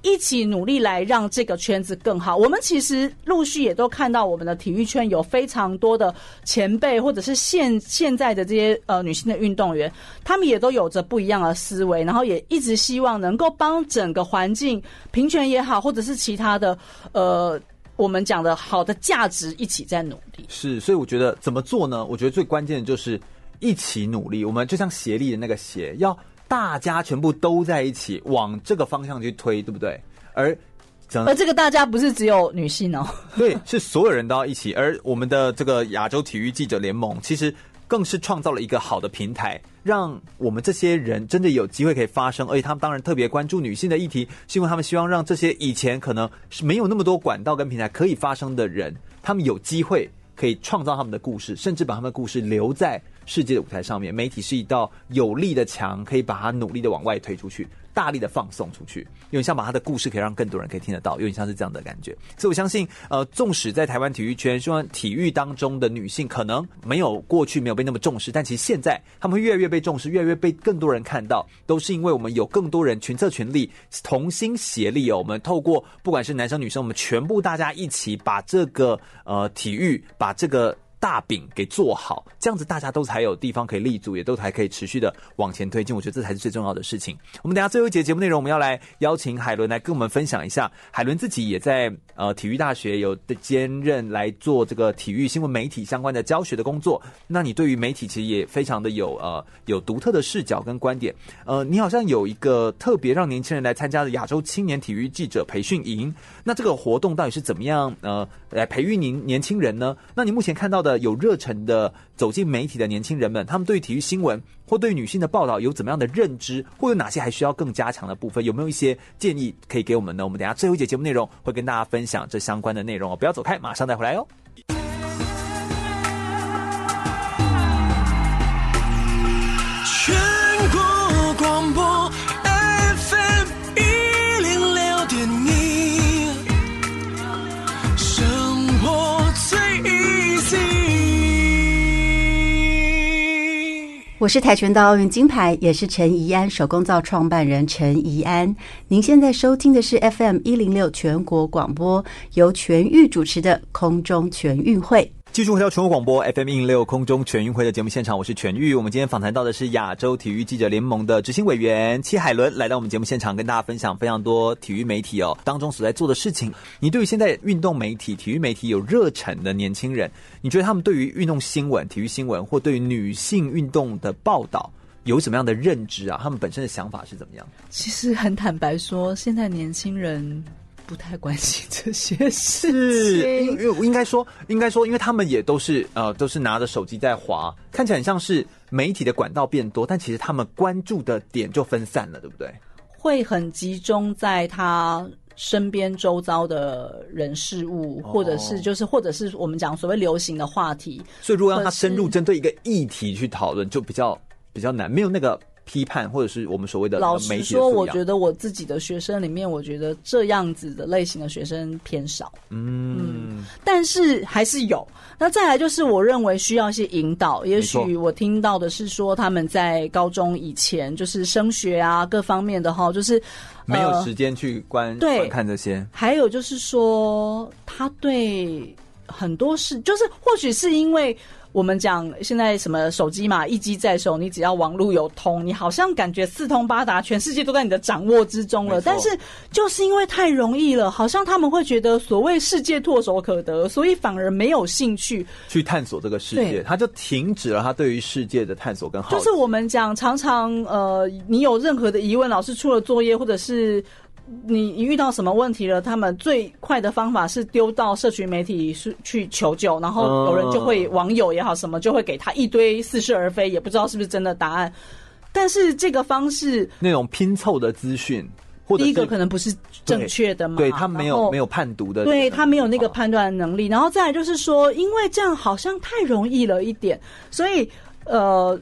S2: 一起努力来让这个圈子更好。嗯、我们其实陆续也都看到，我们的体育圈有非常多的前辈，或者是现现在的这些呃女性的运动员，他们也都有着不一样的思维，然后也一直希望能够帮整个环境平权也好，或者是其他的呃我们讲的好的价值一起在努力。
S1: 是，所以我觉得怎么做呢？我觉得最关键的就是一起努力。我们就像协力的那个协要。大家全部都在一起往这个方向去推，对不对？而
S2: 而这个大家不是只有女性哦，
S1: 对，是所有人都要一起。而我们的这个亚洲体育记者联盟，其实更是创造了一个好的平台，让我们这些人真的有机会可以发声。而且他们当然特别关注女性的议题，是因为他们希望让这些以前可能是没有那么多管道跟平台可以发声的人，他们有机会可以创造他们的故事，甚至把他们的故事留在。世界的舞台上面，媒体是一道有力的墙，可以把它努力的往外推出去，大力的放送出去，有点像把他的故事可以让更多人可以听得到，有点像是这样的感觉。所以我相信，呃，纵使在台湾体育圈，希望体育当中的女性可能没有过去没有被那么重视，但其实现在他们会越来越被重视，越来越被更多人看到，都是因为我们有更多人群策群力，同心协力哦。我们透过不管是男生女生，我们全部大家一起把这个呃体育，把这个。大饼给做好，这样子大家都才有地方可以立足，也都还可以持续的往前推进。我觉得这才是最重要的事情。我们等下最后一节节目内容，我们要来邀请海伦来跟我们分享一下。海伦自己也在呃体育大学有的兼任来做这个体育新闻媒体相关的教学的工作。那你对于媒体其实也非常的有呃有独特的视角跟观点。呃，你好像有一个特别让年轻人来参加的亚洲青年体育记者培训营。那这个活动到底是怎么样呃来培育您年轻人呢？那你目前看到的？有热忱的走进媒体的年轻人们，他们对体育新闻或对女性的报道有怎么样的认知，或有哪些还需要更加强的部分？有没有一些建议可以给我们呢？我们等下最后一节节目内容会跟大家分享这相关的内容哦，不要走开，马上再回来哦。
S7: 我是跆拳道奥运金牌，也是陈怡安手工皂创办人陈怡安。您现在收听的是 FM 一零六全国广播，由全域主持的空中全运会。
S1: 继续回到全国广播 FM 一零六空中全运会的节目现场，我是全玉。我们今天访谈到的是亚洲体育记者联盟的执行委员戚海伦，来到我们节目现场，跟大家分享非常多体育媒体哦当中所在做的事情。你对于现在运动媒体、体育媒体有热忱的年轻人，你觉得他们对于运动新闻、体育新闻，或对于女性运动的报道有什么样的认知啊？他们本身的想法是怎么样？
S2: 其实很坦白说，现在年轻人。不太关心这些事情，
S1: 因为 应该说，应该说，因为他们也都是呃，都是拿着手机在滑，看起来很像是媒体的管道变多，但其实他们关注的点就分散了，对不对？
S2: 会很集中在他身边周遭的人事物，或者是就是或者是我们讲所谓流行的话题。
S1: 所以，如果让他深入针对一个议题去讨论，就比较比较难，没有那个批判，或者是我们所谓的
S2: 老实说，我觉
S1: 得
S2: 得我自己的学生里面，我觉得这样子的类型的学生偏少。
S1: 嗯，
S2: 嗯，但是还是有。那再来就是，我认为需要一些引导。也许我听到的是说，他们在高中以前就是升学啊，各方面的哈，就是
S1: 没有时间去观
S2: 对
S1: 观看这些。
S2: 还有就是说，他对很多事，就是或许是因为。我们讲现在什么手机嘛，一机在手，你只要网络有通，你好像感觉四通八达，全世界都在你的掌握之中了。但是就是因为太容易了，好像他们会觉得所谓世界唾手可得，所以反而没有兴趣
S1: 去探索这个世界，他就停止了他对于世界的探索跟好奇。
S2: 就是我们讲常常呃，你有任何的疑问，老师出了作业或者是。你你遇到什么问题了？他们最快的方法是丢到社群媒体是去求救，然后有人就会网友也好什么就会给他一堆似是而非，也不知道是不是真的答案。但是这个方式，
S1: 那种拼凑的资讯，
S2: 第一个可能不是正确的嘛？
S1: 对，他没有没有判读的，
S2: 对他没有那个判断能力。然后再来就是说，因为这样好像太容易了一点，所以呃。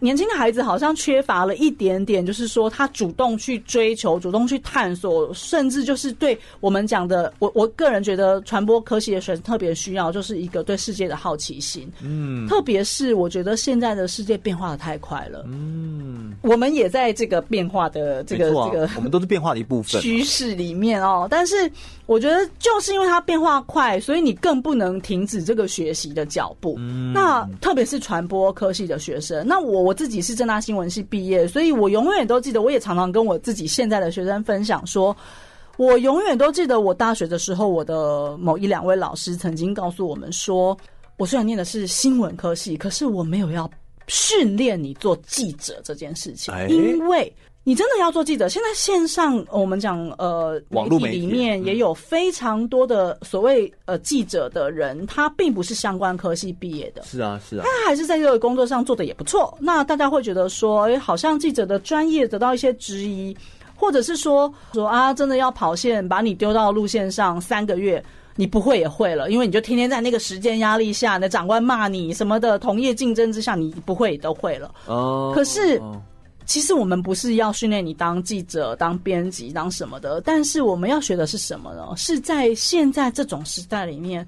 S2: 年轻的孩子好像缺乏了一点点，就是说他主动去追求、主动去探索，甚至就是对我们讲的，我我个人觉得传播科系的学生特别需要，就是一个对世界的好奇心。嗯，特别是我觉得现在的世界变化的太快了。嗯，我们也在这个变化的这个、啊、这个，
S1: 我们都是变化的一部分
S2: 趋势里面哦。但是我觉得就是因为它变化快，所以你更不能停止这个学习的脚步。嗯，那特别是传播科系的学生，那我我自己是正大新闻系毕业，所以我永远都记得，我也常常跟我自己现在的学生分享说，我永远都记得我大学的时候，我的某一两位老师曾经告诉我们说，我虽然念的是新闻科系，可是我没有要训练你做记者这件事情，因为。你真的要做记者？现在线上我们讲呃，网络媒体里面也有非常多的所谓呃记者的人，他并不是相关科系毕业的。
S1: 是啊，是啊，
S2: 他还是在这个工作上做的也不错。那大家会觉得说，哎，好像记者的专业得到一些质疑，或者是说说啊，真的要跑线，把你丢到路线上三个月，你不会也会了，因为你就天天在那个时间压力下，你的长官骂你什么的，同业竞争之下，你不会也都会了。哦，可是。其实我们不是要训练你当记者、当编辑、当什么的，但是我们要学的是什么呢？是在现在这种时代里面，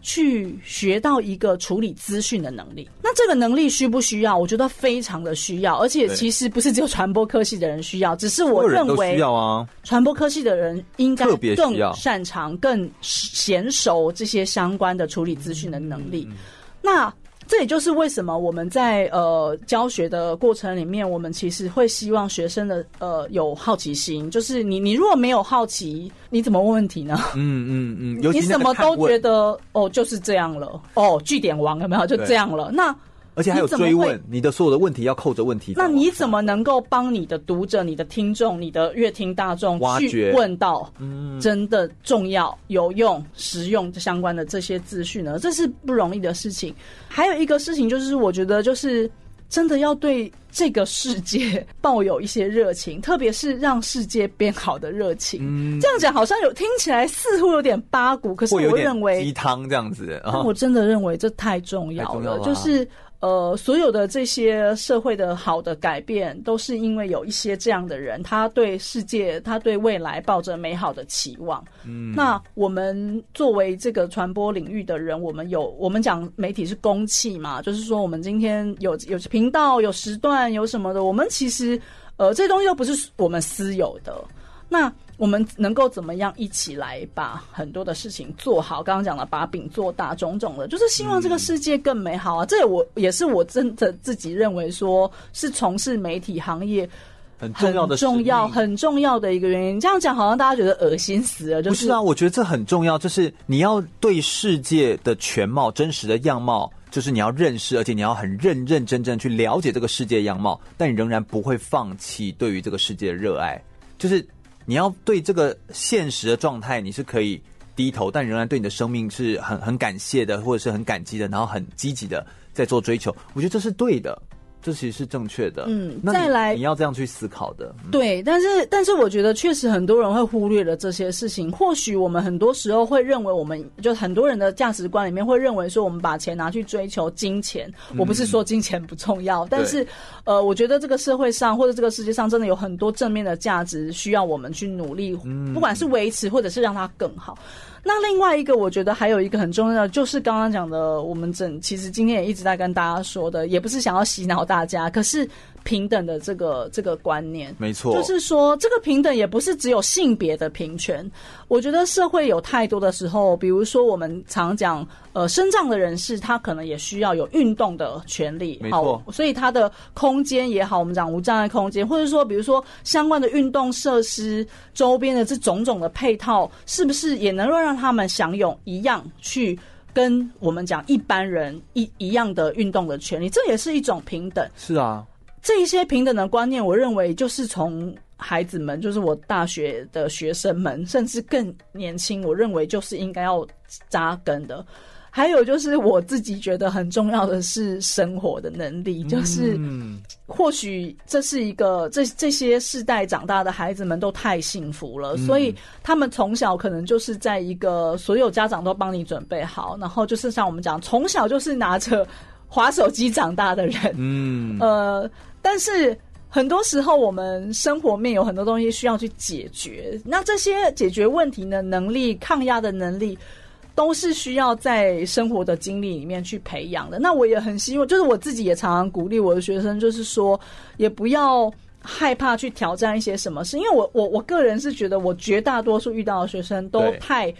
S2: 去学到一个处理资讯的能力。那这个能力需不需要？我觉得非常的需要，而且其实不是只有传播科系的人需要，只是我认为需要啊。传播科系的人应该更擅长、更娴熟这些相关的处理资讯的能力。那。这也就是为什么我们在呃教学的过程里面，我们其实会希望学生的呃有好奇心。就是你你如果没有好奇，你怎么问问题呢？
S1: 嗯嗯嗯，
S2: 你什么都觉得哦就是这样了哦，据点王有没有就这样了？那。
S1: 而且还有追问，你的所有的问题要扣着问题。
S2: 那你怎么能够帮你的读者、你的听众、你的乐听大众去问到真的重要、有用、实用相关的这些资讯呢？这是不容易的事情。还有一个事情就是，我觉得就是真的要对这个世界抱有一些热情，特别是让世界变好的热情。嗯，这样讲好像有听起来似乎有点八股，可是我认为
S1: 鸡汤这样子。
S2: 但我真的认为这太重要了，就是。呃，所有的这些社会的好的改变，都是因为有一些这样的人，他对世界，他对未来抱着美好的期望。嗯，那我们作为这个传播领域的人，我们有我们讲媒体是公器嘛，就是说我们今天有有频道、有时段、有什么的，我们其实呃这些东西都不是我们私有的。那我们能够怎么样一起来把很多的事情做好？刚刚讲了把饼做大，种种的，就是希望这个世界更美好啊！嗯、这也我也是我真的自己认为说是从事媒体行业
S1: 很重要的、
S2: 重要、很重要的一个原因。这样讲好像大家觉得恶心死了，就是，
S1: 不是啊？我觉得这很重要，就是你要对世界的全貌、真实的样貌，就是你要认识，而且你要很认认真真去了解这个世界样貌，但你仍然不会放弃对于这个世界的热爱，就是。你要对这个现实的状态，你是可以低头，但仍然对你的生命是很很感谢的，或者是很感激的，然后很积极的在做追求。我觉得这是对的。这其实是正确的。
S2: 嗯，再来
S1: 你要这样去思考的。嗯
S2: 对，但是但是我觉得确实很多人会忽略了这些事情。或许我们很多时候会认为，我们就很多人的价值观里面会认为说，我们把钱拿去追求金钱。我不是说金钱不重要，但是呃，我觉得这个社会上或者这个世界上真的有很多正面的价值需要我们去努力，不管是维持或者是让它更好。那另外一个，我觉得还有一个很重要的，就是刚刚讲的，我们整其实今天也一直在跟大家说的，也不是想要洗脑大家，可是平等的这个这个观念，
S1: 没错，
S2: 就是说这个平等也不是只有性别的平权。我觉得社会有太多的时候，比如说我们常讲，呃，身障的人士他可能也需要有运动的权利，
S1: 没错，
S2: 所以他的空间也好，我们讲无障碍空间，或者说比如说相关的运动设施周边的这种种的配套，是不是也能够让他们享有一样去跟我们讲一般人一一样的运动的权利？这也是一种平等。
S1: 是啊，
S2: 这一些平等的观念，我认为就是从。孩子们，就是我大学的学生们，甚至更年轻，我认为就是应该要扎根的。还有就是我自己觉得很重要的是生活的能力，就是或许这是一个这这些世代长大的孩子们都太幸福了，所以他们从小可能就是在一个所有家长都帮你准备好，然后就是像我们讲，从小就是拿着滑手机长大的人，嗯，呃，但是。很多时候，我们生活面有很多东西需要去解决。那这些解决问题的能力、抗压的能力，都是需要在生活的经历里面去培养的。那我也很希望，就是我自己也常常鼓励我的学生，就是说，也不要害怕去挑战一些什么事。因为我我我个人是觉得，我绝大多数遇到的学生都太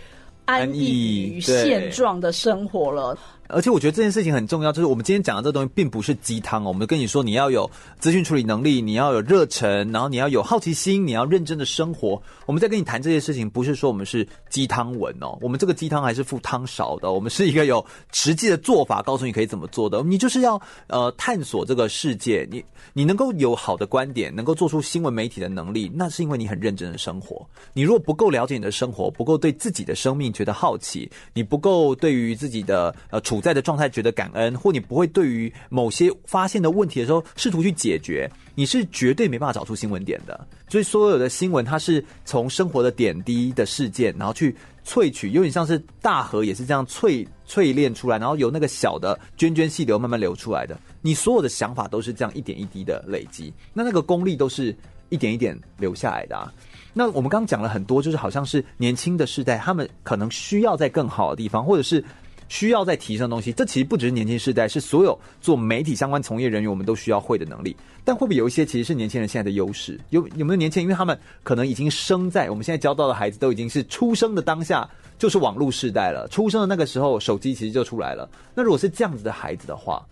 S2: 安逸于现状的生活了。
S1: 而且我觉得这件事情很重要，就是我们今天讲的这东西并不是鸡汤哦。我们跟你说，你要有资讯处理能力，你要有热忱，然后你要有好奇心，你要认真的生活。我们在跟你谈这些事情，不是说我们是鸡汤文哦。我们这个鸡汤还是附汤勺的，我们是一个有实际的做法，告诉你可以怎么做的。你就是要呃探索这个世界，你你能够有好的观点，能够做出新闻媒体的能力，那是因为你很认真的生活。你如果不够了解你的生活，不够对自己的生命觉得好奇，你不够对于自己的呃处。处在的状态觉得感恩，或你不会对于某些发现的问题的时候试图去解决，你是绝对没办法找出新闻点的。所以所有的新闻，它是从生活的点滴的事件，然后去萃取，有点像是大河也是这样淬淬炼出来，然后由那个小的涓涓细流慢慢流出来的。你所有的想法都是这样一点一滴的累积，那那个功力都是一点一点留下来的啊。那我们刚刚讲了很多，就是好像是年轻的世代，他们可能需要在更好的地方，或者是。需要再提升的东西，这其实不只是年轻世代，是所有做媒体相关从业人员，我们都需要会的能力。但会不会有一些其实是年轻人现在的优势？有有没有年轻人？因为他们可能已经生在我们现在教到的孩子都已经是出生的当下就是网络世代了，出生的那个时候手机其实就出来了。那如果是这样子的孩子的话，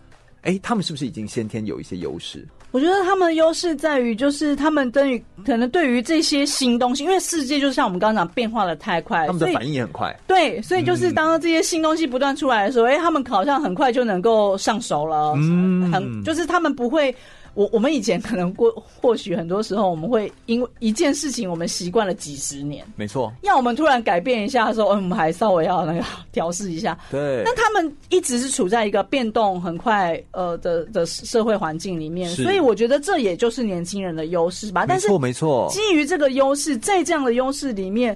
S1: 诶，他们是不是已经先天有一些优势？
S2: 我觉得他们的优势在于，就是他们对于可能对于这些新东西，因为世界就像我们刚刚讲，变化的太快，
S1: 他们的反应也很快。
S2: 对，所以就是当这些新东西不断出来的时候，哎、嗯，他们好像很快就能够上手了。嗯，很就是他们不会。我我们以前可能过，或许很多时候我们会因为一件事情，我们习惯了几十年，
S1: 没错。
S2: 要我们突然改变一下的时候，嗯，我们还稍微要那个调试一下。
S1: 对。
S2: 但他们一直是处在一个变动很快呃的的社会环境里面，所以我觉得这也就是年轻人的优势吧。但是，
S1: 没错。
S2: 基于这个优势，在这样的优势里面，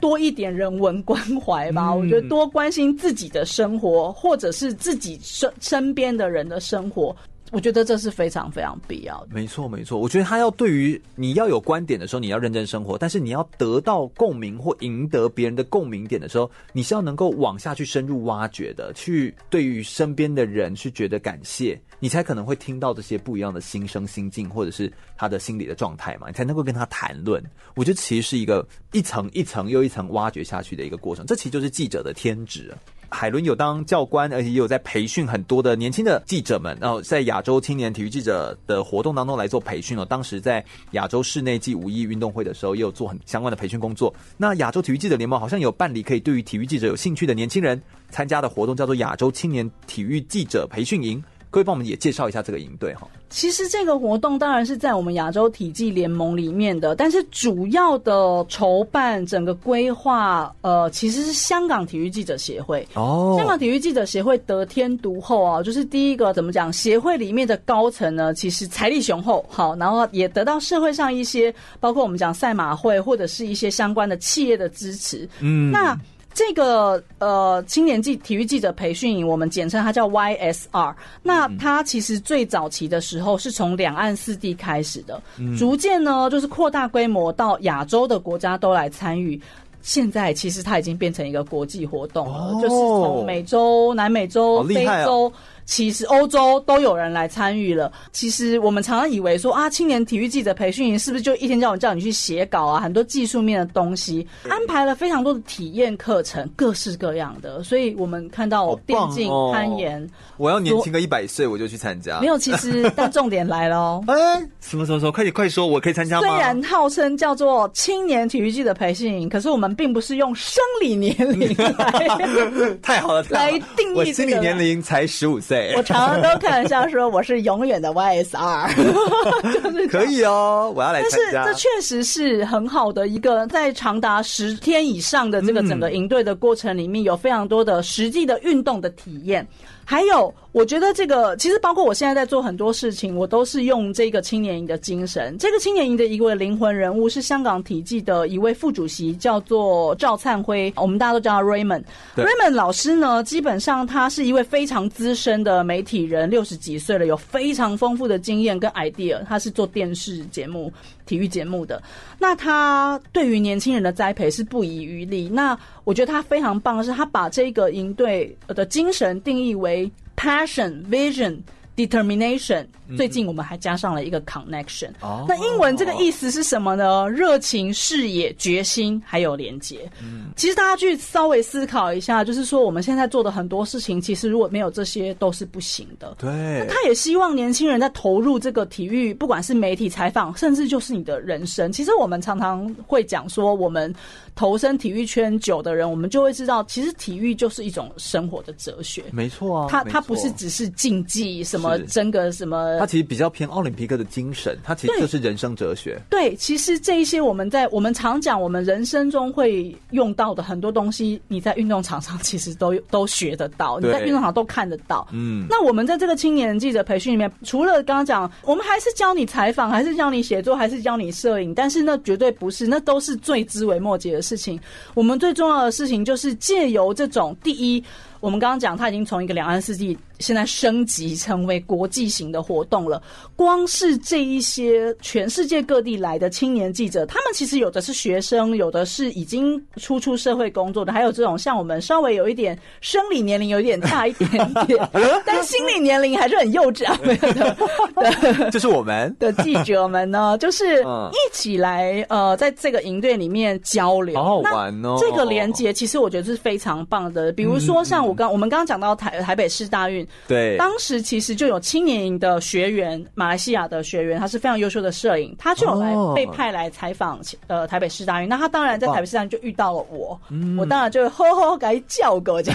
S2: 多一点人文关怀吧。嗯。我觉得多关心自己的生活，或者是自己身身边的人的生活。我觉得这是非常非常必要的。
S1: 没错，没错。我觉得他要对于你要有观点的时候，你要认真生活；但是你要得到共鸣或赢得别人的共鸣点的时候，你是要能够往下去深入挖掘的，去对于身边的人去觉得感谢，你才可能会听到这些不一样的心声、心境，或者是他的心理的状态嘛，你才能够跟他谈论。我觉得其实是一个一层一层又一层挖掘下去的一个过程，这其实就是记者的天职。海伦有当教官，而且也有在培训很多的年轻的记者们，然后在亚洲青年体育记者的活动当中来做培训哦。当时在亚洲室内暨五一运动会的时候，也有做很相关的培训工作。那亚洲体育记者联盟好像有办理可以对于体育记者有兴趣的年轻人参加的活动，叫做亚洲青年体育记者培训营。可以帮我们也介绍一下这个营队哈？
S2: 其实这个活动当然是在我们亚洲体技联盟里面的，但是主要的筹办整个规划，呃，其实是香港体育记者协会。哦，香港体育记者协会得天独厚啊，就是第一个怎么讲？协会里面的高层呢，其实财力雄厚，好，然后也得到社会上一些，包括我们讲赛马会或者是一些相关的企业的支持。嗯，那。这个呃青年记体育记者培训营，我们简称它叫 YSR。那它其实最早期的时候是从两岸四地开始的，逐渐呢就是扩大规模到亚洲的国家都来参与。现在其实它已经变成一个国际活动了，就是从美洲、南美洲、非洲。其实欧洲都有人来参与了。其实我们常常以为说啊，青年体育记者培训营是不是就一天叫我叫你去写稿啊？很多技术面的东西，安排了非常多的体验课程，各式各样的。所以我们看到电竞、哦、攀岩，
S1: 我要年轻个一百岁我就去参加。
S2: 没有，其实但重点来了哦。哎，
S1: 什么什么什么？快点快说，我可以参加吗？
S2: 虽然号称叫做青年体育记者培训营，可是我们并不是用生理年龄来
S1: 太好了，
S2: 来定义、这个。
S1: 我心理年龄才十五岁。
S2: 我常常都开玩笑说我是永远的 YSR，就是
S1: 可以哦，我要来参加。
S2: 但是这确实是很好的一个，在长达十天以上的这个整个营队的过程里面，有非常多的实际的运动的体验。还有，我觉得这个其实包括我现在在做很多事情，我都是用这个青年营的精神。这个青年营的一位灵魂人物是香港体技的一位副主席，叫做赵灿辉，我们大家都叫他 Raymond。Raymond 老师呢，基本上他是一位非常资深的媒体人，六十几岁了，有非常丰富的经验跟 idea。他是做电视节目、体育节目的。那他对于年轻人的栽培是不遗余力。那我觉得他非常棒的是，他把这个营队的精神定义为 passion、vision。Determination，最近我们还加上了一个 connection。哦，那英文这个意思是什么呢？热情、视野、决心，还有连接。嗯，其实大家去稍微思考一下，就是说我们现在做的很多事情，其实如果没有这些，都是不行的。
S1: 对。
S2: 他也希望年轻人在投入这个体育，不管是媒体采访，甚至就是你的人生。其实我们常常会讲说，我们投身体育圈久的人，我们就会知道，其实体育就是一种生活的哲学。
S1: 没错啊，
S2: 它它不是只是竞技什么。争个什么？
S1: 他其实比较偏奥林匹克的精神，它其实就是人生哲学。
S2: 对，对，其实这一些我们在我们常讲，我们人生中会用到的很多东西，你在运动场上其实都都学得到，你在运动场都看得到。嗯，那我们在这个青年记者培训里面，除了刚刚讲，我们还是教你采访，还是教你写作，还是教你摄影，但是那绝对不是，那都是最枝微末节的事情。我们最重要的事情就是借由这种第一。我们刚刚讲，它已经从一个两岸四地，现在升级成为国际型的活动了。光是这一些全世界各地来的青年记者，他们其实有的是学生，有的是已经初出社会工作的，还有这种像我们稍微有一点生理年龄有一点大一点点，但心理年龄还是很幼稚啊。
S1: 就是我们
S2: 的记者们呢，就是一起来呃，在这个营队里面交流，
S1: 好好玩哦。
S2: 这个连接其实我觉得是非常棒的，比如说像我刚我们刚刚讲到台台北市大运，
S1: 对，当
S2: 时其实就有青年营的学员，马来西亚的学员，他是非常优秀的摄影，他就有来被派来采访呃台北市大运。那他当然在台北市大运就遇到了我，我当然就呵呵给叫过去，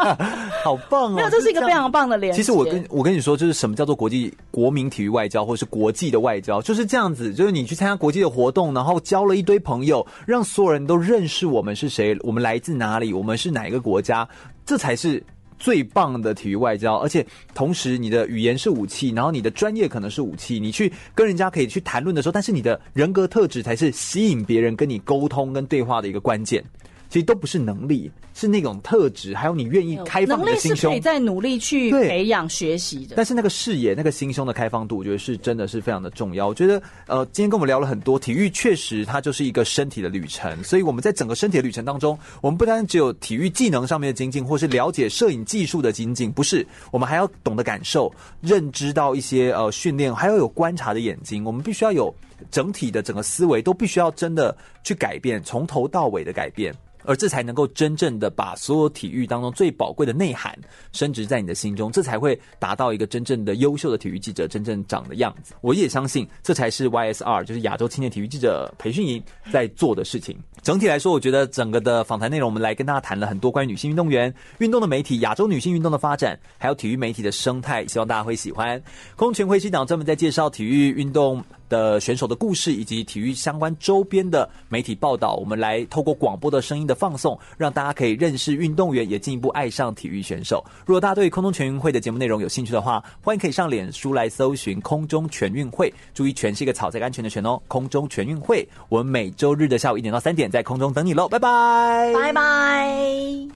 S1: 好棒哦！
S2: 没有，这是一个非常棒的连接。
S1: 其实我跟我跟你说，就是什么叫做国际国民体育外交，或者是国际的外交，就是这样子。就是你去参加国际的活动，然后交了一堆朋友，让所有人都认识我们是谁，我们来自哪里，我们是哪一个国家。这才是最棒的体育外交，而且同时你的语言是武器，然后你的专业可能是武器，你去跟人家可以去谈论的时候，但是你的人格特质才是吸引别人跟你沟通跟对话的一个关键。其实都不是能力，是那种特质，还有你愿意开放的心胸。能力是可以
S2: 在努力去培养学习的，
S1: 但是那个视野、那个心胸的开放度，我觉得是真的是非常的重要。我觉得，呃，今天跟我们聊了很多，体育确实它就是一个身体的旅程。所以我们在整个身体的旅程当中，我们不单只有体育技能上面的精进，或是了解摄影技术的精进，不是，我们还要懂得感受、认知到一些呃训练，还要有观察的眼睛。我们必须要有整体的整个思维都必须要真的去改变，从头到尾的改变。而这才能够真正的把所有体育当中最宝贵的内涵升值在你的心中，这才会达到一个真正的优秀的体育记者真正长的样子。我也相信，这才是 YSR 就是亚洲青年体育记者培训营在做的事情。整体来说，我觉得整个的访谈内容，我们来跟大家谈了很多关于女性运动员、运动的媒体、亚洲女性运动的发展，还有体育媒体的生态，希望大家会喜欢。空中全会是一档专门在介绍体育运动的选手的故事以及体育相关周边的媒体报道，我们来透过广播的声音的放送，让大家可以认识运动员，也进一步爱上体育选手。如果大家对空中全运会的节目内容有兴趣的话，欢迎可以上脸书来搜寻“空中全运会”，注意“全”是一个草在安全的“全”哦。空中全运会，我们每周日的下午一点到三点在空中等你喽，拜拜，
S4: 拜拜。